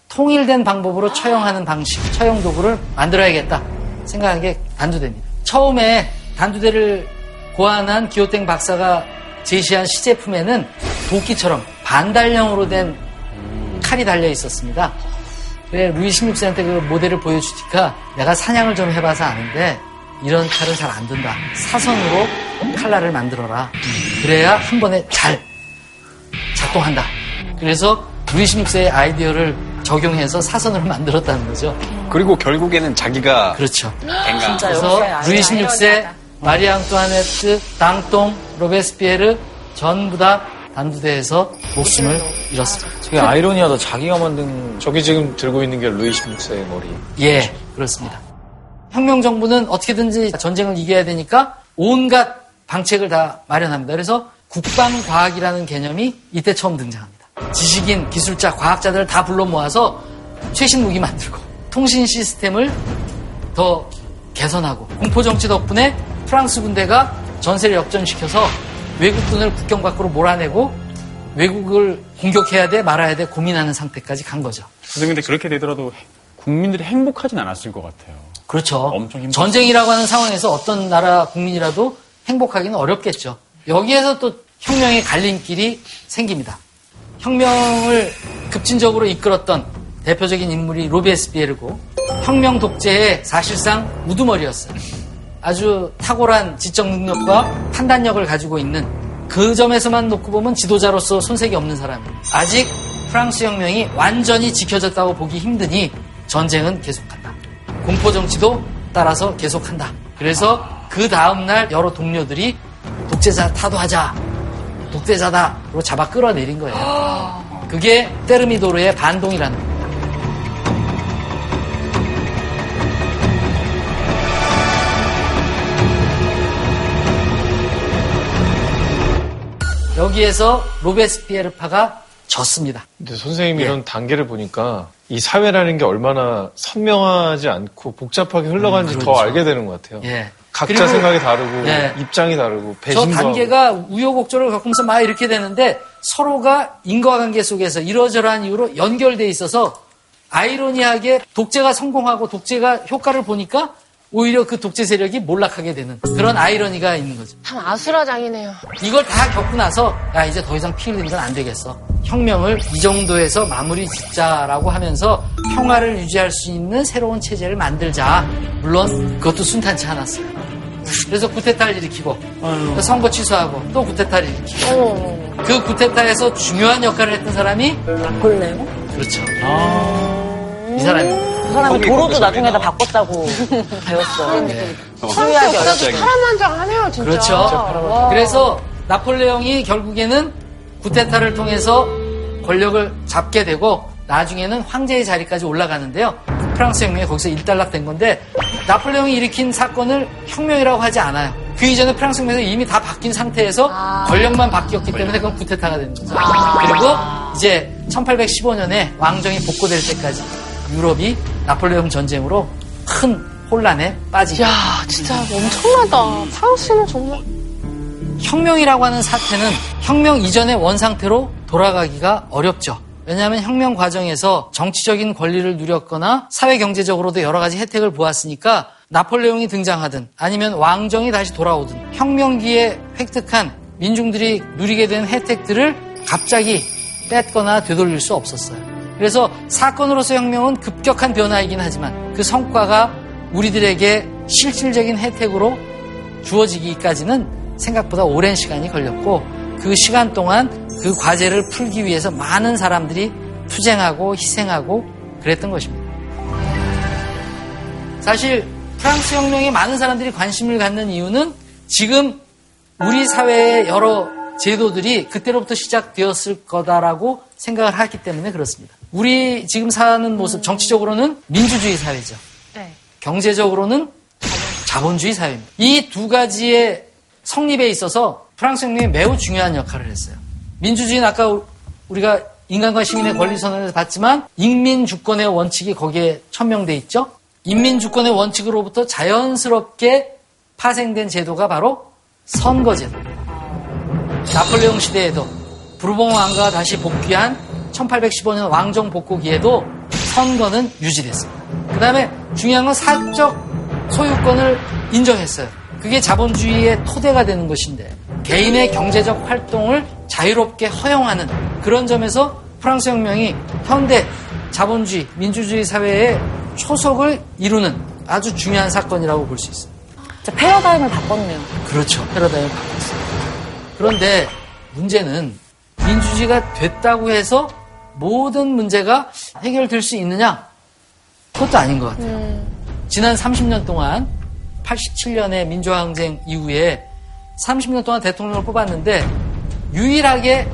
Speaker 8: 통일된 방법으로 처형하는 방식, 처형 도구를 만들어야겠다 생각한 게 단두대입니다. 처음에 단두대를 고안한 기호땡 박사가 제시한 시제품에는 도끼처럼 반달형으로 된 칼이 달려 있었습니다. 그래 루이 16세한테 그 모델을 보여주니까 내가 사냥을 좀 해봐서 아는데 이런 칼은 잘 안 든다. 사선으로 칼날을 만들어라. 그래야 한 번에 잘 작동한다. 그래서 루이 16세의 아이디어를 적용해서 사선으로 만들었다는 거죠.
Speaker 10: 그리고 결국에는 자기가
Speaker 8: 그렇죠.
Speaker 10: 뱅가.
Speaker 8: 그래서 루이 16세, 마리 앙 뚜아네트, 당똥, 로베스피에르 전부 다 단두대에서 목숨을 잃었습니다.
Speaker 5: 되게 아이러니하다. 자기가 만든
Speaker 4: 저기 지금 들고 있는 게 루이 16세의 머리.
Speaker 8: 예, 그렇습니다. 혁명 정부는 어떻게든지 전쟁을 이겨야 되니까 온갖 방책을 다 마련합니다. 그래서 국방 과학이라는 개념이 이때 처음 등장합니다. 지식인, 기술자, 과학자들을 다 불러 모아서 최신 무기 만들고 통신 시스템을 더 개선하고 공포 정치 덕분에 프랑스 군대가 전세를 역전시켜서 외국군을 국경 밖으로 몰아내고 외국을 공격해야 돼 말아야 돼 고민하는 상태까지 간 거죠.
Speaker 7: 선생님, 근데 그렇게 되더라도 국민들이 행복하진 않았을 것 같아요.
Speaker 8: 그렇죠.
Speaker 7: 엄청.
Speaker 8: 전쟁이라고 하는 상황에서 어떤 나라 국민이라도 행복하기는 어렵겠죠. 여기에서 또 혁명의 갈림길이 생깁니다. 혁명을 급진적으로 이끌었던 대표적인 인물이 로베스피에르고 혁명 독재의 사실상 우두머리였어요. 아주 탁월한 지적 능력과 판단력을 가지고 있는 그 점에서만 놓고 보면 지도자로서 손색이 없는 사람이에요. 아직 프랑스 혁명이 완전히 지켜졌다고 보기 힘드니 전쟁은 계속한다. 공포 정치도 따라서 계속한다. 그래서 그 다음날 여러 동료들이 독재자 타도하자. 독재자다로 잡아 끌어내린 거예요. 그게 테르미도르의 반동이라는 겁니다. 여기에서 로베스피에르파가 졌습니다.
Speaker 4: 근데 선생님이 이런 단계를 보니까 이 사회라는 게 얼마나 선명하지 않고 복잡하게 흘러가는지 더 알게 되는 것 같아요.
Speaker 8: 예.
Speaker 4: 각자
Speaker 8: 그리고-
Speaker 4: 생각이 다르고
Speaker 8: 예.
Speaker 4: 입장이 다르고
Speaker 8: 저
Speaker 4: 배신도 하고.
Speaker 8: 단계가 우여곡절을 겪으면서 막 이렇게 되는데 서로가 인과관계 속에서 이러저러한 이유로 연결돼 있어서 아이러니하게 독재가 성공하고 독재가 효과를 보니까 오히려 그 독재 세력이 몰락하게 되는 그런 아이러니가 있는 거죠.
Speaker 1: 참 아수라장이네요.
Speaker 8: 이걸 다 겪고 나서 야 이제 더 이상 피 흘리는 건 안 되겠어. 혁명을 이 정도에서 마무리 짓자라고 하면서 평화를 유지할 수 있는 새로운 체제를 만들자. 물론 그것도 순탄치 않았어요. 그래서 구테타를 일으키고 또 선거 취소하고 또 구테타를 일으키고 그 구테타에서 중요한 역할을 했던 사람이
Speaker 2: 나폴레옹?
Speaker 8: 그렇죠. 이 사람입니다.
Speaker 2: 그 사람이 도로도 나중에 다 바꿨다고 배웠어요.
Speaker 8: 네.
Speaker 2: 치유하기
Speaker 1: 역사도
Speaker 2: 어렵게.
Speaker 1: 파란만장 하네요, 진짜.
Speaker 8: 그렇죠.
Speaker 1: 와.
Speaker 8: 그래서 나폴레옹이 결국에는 구테타를 통해서 권력을 잡게 되고 나중에는 황제의 자리까지 올라가는데요. 프랑스 혁명이 거기서 일단락된 건데 나폴레옹이 일으킨 사건을 혁명이라고 하지 않아요. 그 이전에 프랑스 혁명에서 이미 다 바뀐 상태에서 권력만 바뀌었기 때문에 그건 구테타가 되는 거죠. 그리고 이제 1815년에 왕정이 복고될 때까지 유럽이 나폴레옹 전쟁으로 큰 혼란에 빠지죠.
Speaker 1: 야, 진짜 엄청나다. 프랑스는 정말.
Speaker 8: 혁명이라고 하는 사태는 혁명 이전의 원상태로 돌아가기가 어렵죠. 왜냐하면 혁명 과정에서 정치적인 권리를 누렸거나 사회 경제적으로도 여러 가지 혜택을 보았으니까 나폴레옹이 등장하든 아니면 왕정이 다시 돌아오든 혁명기에 획득한 민중들이 누리게 된 혜택들을 갑자기 뺐거나 되돌릴 수 없었어요. 그래서 사건으로서 혁명은 급격한 변화이긴 하지만 그 성과가 우리들에게 실질적인 혜택으로 주어지기까지는 생각보다 오랜 시간이 걸렸고 그 시간 동안 그 과제를 풀기 위해서 많은 사람들이 투쟁하고 희생하고 그랬던 것입니다. 사실 프랑스 혁명에 많은 사람들이 관심을 갖는 이유는 지금 우리 사회의 여러 제도들이 그때로부터 시작되었을 거다라고 생각을 하기 때문에 그렇습니다. 우리 지금 사는 모습 정치적으로는 민주주의 사회죠.
Speaker 1: 네.
Speaker 8: 경제적으로는 자본주의 사회입니다. 이 두 가지의 성립에 있어서 프랑스 혁명이 매우 중요한 역할을 했어요. 민주주의는 아까 우리가 인간과 시민의 권리 선언에서 봤지만 인민 주권의 원칙이 거기에 천명돼 있죠. 인민 주권의 원칙으로부터 자연스럽게 파생된 제도가 바로 선거제도입니다. 나폴레옹 시대에도 부르봉 왕가가 다시 복귀한 1815년 왕정 복고기에도 선거는 유지됐습니다. 그 다음에 중요한 건 사적 소유권을 인정했어요. 그게 자본주의의 토대가 되는 것인데 개인의 경제적 활동을 자유롭게 허용하는 그런 점에서 프랑스 혁명이 현대 자본주의, 민주주의 사회의 초석을 이루는 아주 중요한 사건이라고 볼 수 있어요.
Speaker 2: 패러다임을 바꿨네요.
Speaker 8: 그렇죠. 패러다임을 바꿨어요. 그런데 문제는 민주주의가 됐다고 해서 모든 문제가 해결될 수 있느냐? 그것도 아닌 것 같아요. 지난 30년 동안 87년의 민주항쟁 이후에 30년 동안 대통령을 뽑았는데 유일하게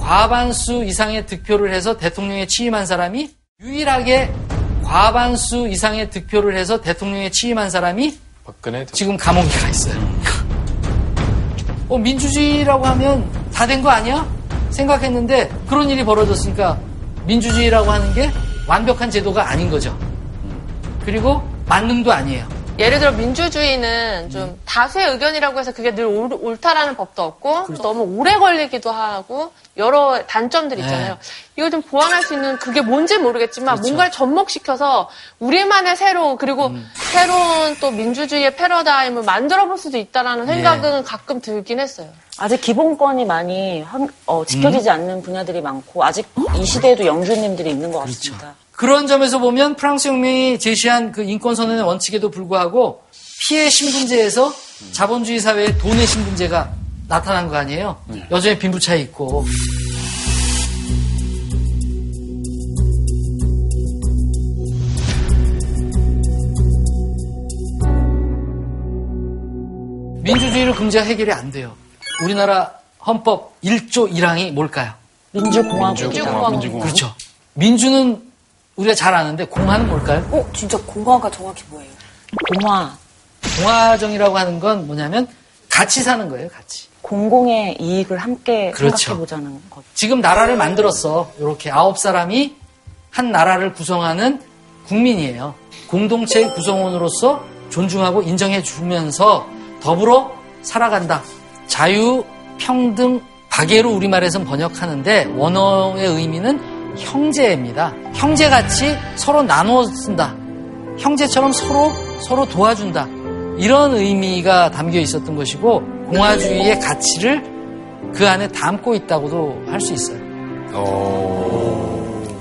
Speaker 8: 과반수 이상의 득표를 해서 대통령에 취임한 사람이 유일하게 과반수 이상의 득표를 해서 대통령에 취임한 사람이
Speaker 4: 박근혜
Speaker 8: 지금 감옥에 가 있어요. 어, 민주주의라고 하면 다 된 거 아니야? 생각했는데 그런 일이 벌어졌으니까 민주주의라고 하는 게 완벽한 제도가 아닌 거죠. 그리고 만능도 아니에요.
Speaker 1: 예를 들어 민주주의는 좀 다수의 의견이라고 해서 그게 늘 옳, 옳다라는 법도 없고 또 너무 오래 걸리기도 하고 여러 단점들이 있잖아요. 이걸 좀 보완할 수 있는 그게 뭔지 모르겠지만 뭔가를 접목시켜서 우리만의 새로 그리고 새로운 또 민주주의의 패러다임을 만들어 볼 수도 있다라는 생각은 가끔 들긴 했어요.
Speaker 2: 아직 기본권이 많이 한- 어, 지켜지지 않는 분야들이 많고 아직 이 시대에도 영주님들이 있는 것 같습니다.
Speaker 8: 그 런 점에서 보면 프랑스 혁명이 제시한 그 인권선언의 원칙에도 불구하고 피해 신분제에서 자본주의 사회의 돈의 신분제가 나타난 거 아니에요? 여전히 빈부차이 있고. 민주주의로 경제 해결이 안 돼요. 우리나라 헌법 1조 1항이 뭘까요?
Speaker 2: 민주공화국이다.
Speaker 8: 그렇죠. 민주는 우리가 잘 아는데 공화는 뭘까요?
Speaker 3: 어, 진짜 공화가 정확히 뭐예요?
Speaker 2: 공화,
Speaker 8: 공화정이라고 하는 건 뭐냐면 같이 사는 거예요, 같이.
Speaker 2: 공공의 이익을 함께
Speaker 8: 그렇죠.
Speaker 2: 생각해보자는 것.
Speaker 8: 지금 나라를 만들었어. 이렇게 아홉 사람이 한 나라를 구성하는 국민이에요. 공동체의 구성원으로서 존중하고 인정해 주면서 더불어 살아간다. 자유, 평등, 박애로 우리말에선 번역하는데 원어의 의미는 형제입니다. 형제같이 서로 나누어 쓴다. 형제처럼 서로 서로 도와준다. 이런 의미가 담겨 있었던 것이고 공화주의의 가치를 그 안에 담고 있다고도 할 수 있어요.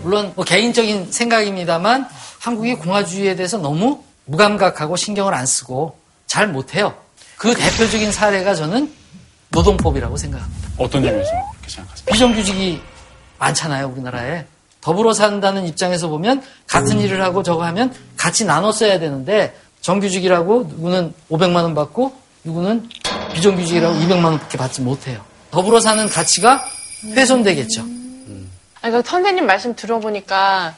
Speaker 8: 물론 뭐 개인적인 생각입니다만 한국이 공화주의에 대해서 너무 무감각하고 신경을 안 쓰고 잘 못해요. 그 대표적인 사례가 저는 노동법이라고 생각합니다.
Speaker 7: 어떤 점에서 그렇게 생각하세요?
Speaker 8: 비정규직이 많잖아요, 우리나라에. 더불어 산다는 입장에서 보면 같은 일을 하고 저거 하면 같이 나눠 써야 되는데 정규직이라고 누구는 500만 원 받고 누구는 비정규직이라고 200만 원밖에 받지 못해요. 더불어 사는 가치가 훼손되겠죠.
Speaker 1: 그러니까 선생님 말씀 들어보니까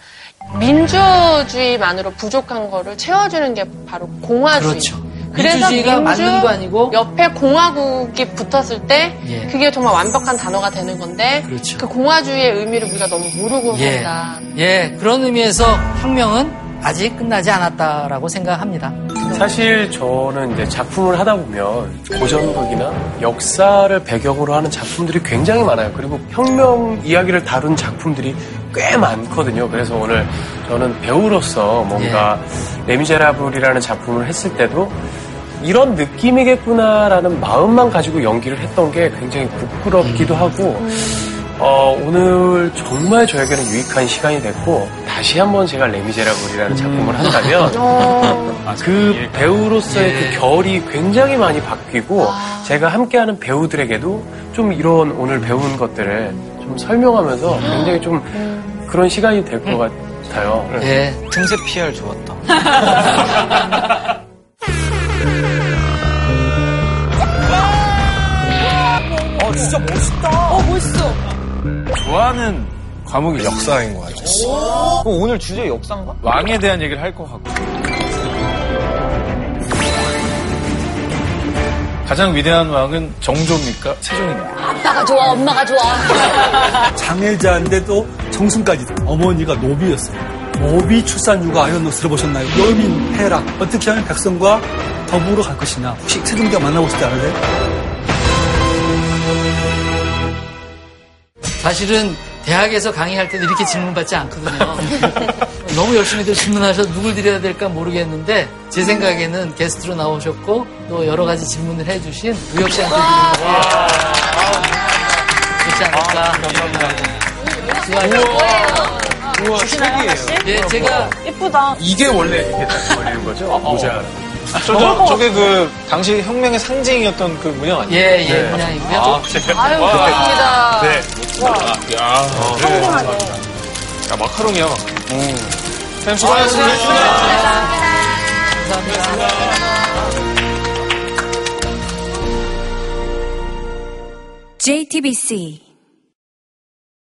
Speaker 1: 민주주의만으로 부족한 거를 채워주는 게 바로 공화주의.
Speaker 8: 그렇죠.
Speaker 1: 그래서
Speaker 8: 민주주의가
Speaker 1: 민주
Speaker 8: 맞는 거 아니고
Speaker 1: 옆에 공화국이 붙었을 때
Speaker 8: 예.
Speaker 1: 그게 정말 완벽한 단어가 되는 건데
Speaker 8: 그렇죠.
Speaker 1: 그 공화주의의 의미를 우리가 너무 모르고
Speaker 8: 예.
Speaker 1: 산다.
Speaker 8: 예, 그런 의미에서 혁명은 아직 끝나지 않았다라고 생각합니다.
Speaker 6: 사실 저는 이제 작품을 하다 보면 고전극이나 역사를 배경으로 하는 작품들이 굉장히 많아요. 그리고 혁명 이야기를 다룬 작품들이 꽤 많거든요. 그래서 오늘 저는 배우로서 뭔가 레미제라블이라는 작품을 했을 때도 이런 느낌이겠구나라는 마음만 가지고 연기를 했던 게 굉장히 부끄럽기도 하고 어, 오늘 정말 저에게는 유익한 시간이 됐고 다시 한번 제가 레미제라블이라는 작품을 한다면 그 배우로서의 그 결이 굉장히 많이 바뀌고 제가 함께하는 배우들에게도 좀 이런 오늘 배운 것들을 좀 설명하면서 굉장히 좀 그런 시간이 될 것 같아요.
Speaker 8: 예.
Speaker 5: 틈새 PR 좋았다. 어, 진짜 멋있다.
Speaker 3: 어, 멋있어.
Speaker 4: 좋아하는 과목이 역사인 것 같아요.
Speaker 5: 그럼 오늘 주제 역사인가?
Speaker 4: 왕에 대한 얘기를 할 것 같고. 가장 위대한 왕은 정조입니까? 세종입니까?
Speaker 3: 아빠가 좋아, 엄마가 좋아.
Speaker 11: 장애자인데도 정승까지 어머니가 노비였어요. 노비 출산 육아 이런 거 들어보셨나요? 여민 해락 어떻게 하면 백성과 더불어 갈 것이냐 혹시 세종대왕 만나보시지 않으세요?
Speaker 8: 사실은 대학에서 강의할 때도 이렇게 질문받지 않거든요. 너무 열심히들 질문하셔서 누굴 드려야 될까 모르겠는데 제 생각에는 게스트로 나오셨고 또 여러 가지 질문을 해주신 우혁 씨한테 드리는 게 좋지 않을까. 수고하셨습니다.
Speaker 4: 우와, 책이에요.
Speaker 8: 예, 제가
Speaker 2: 예쁘다.
Speaker 6: 이게 원래 이렇게 딱 걸리는 거죠? 모자.
Speaker 4: 저, 저, 저게 그, 당시 혁명의 상징이었던 그 문양 아니에요?
Speaker 8: 예, 예, 문양이고요.
Speaker 4: 아, 진짜.
Speaker 1: 아유,
Speaker 4: 와.
Speaker 1: 고맙습니다.
Speaker 4: 네. 야, 야, 그래. 야, 마카롱이야, 마카롱. 선 생님 수고하셨습니다.
Speaker 8: 감사합니다.
Speaker 12: JTBC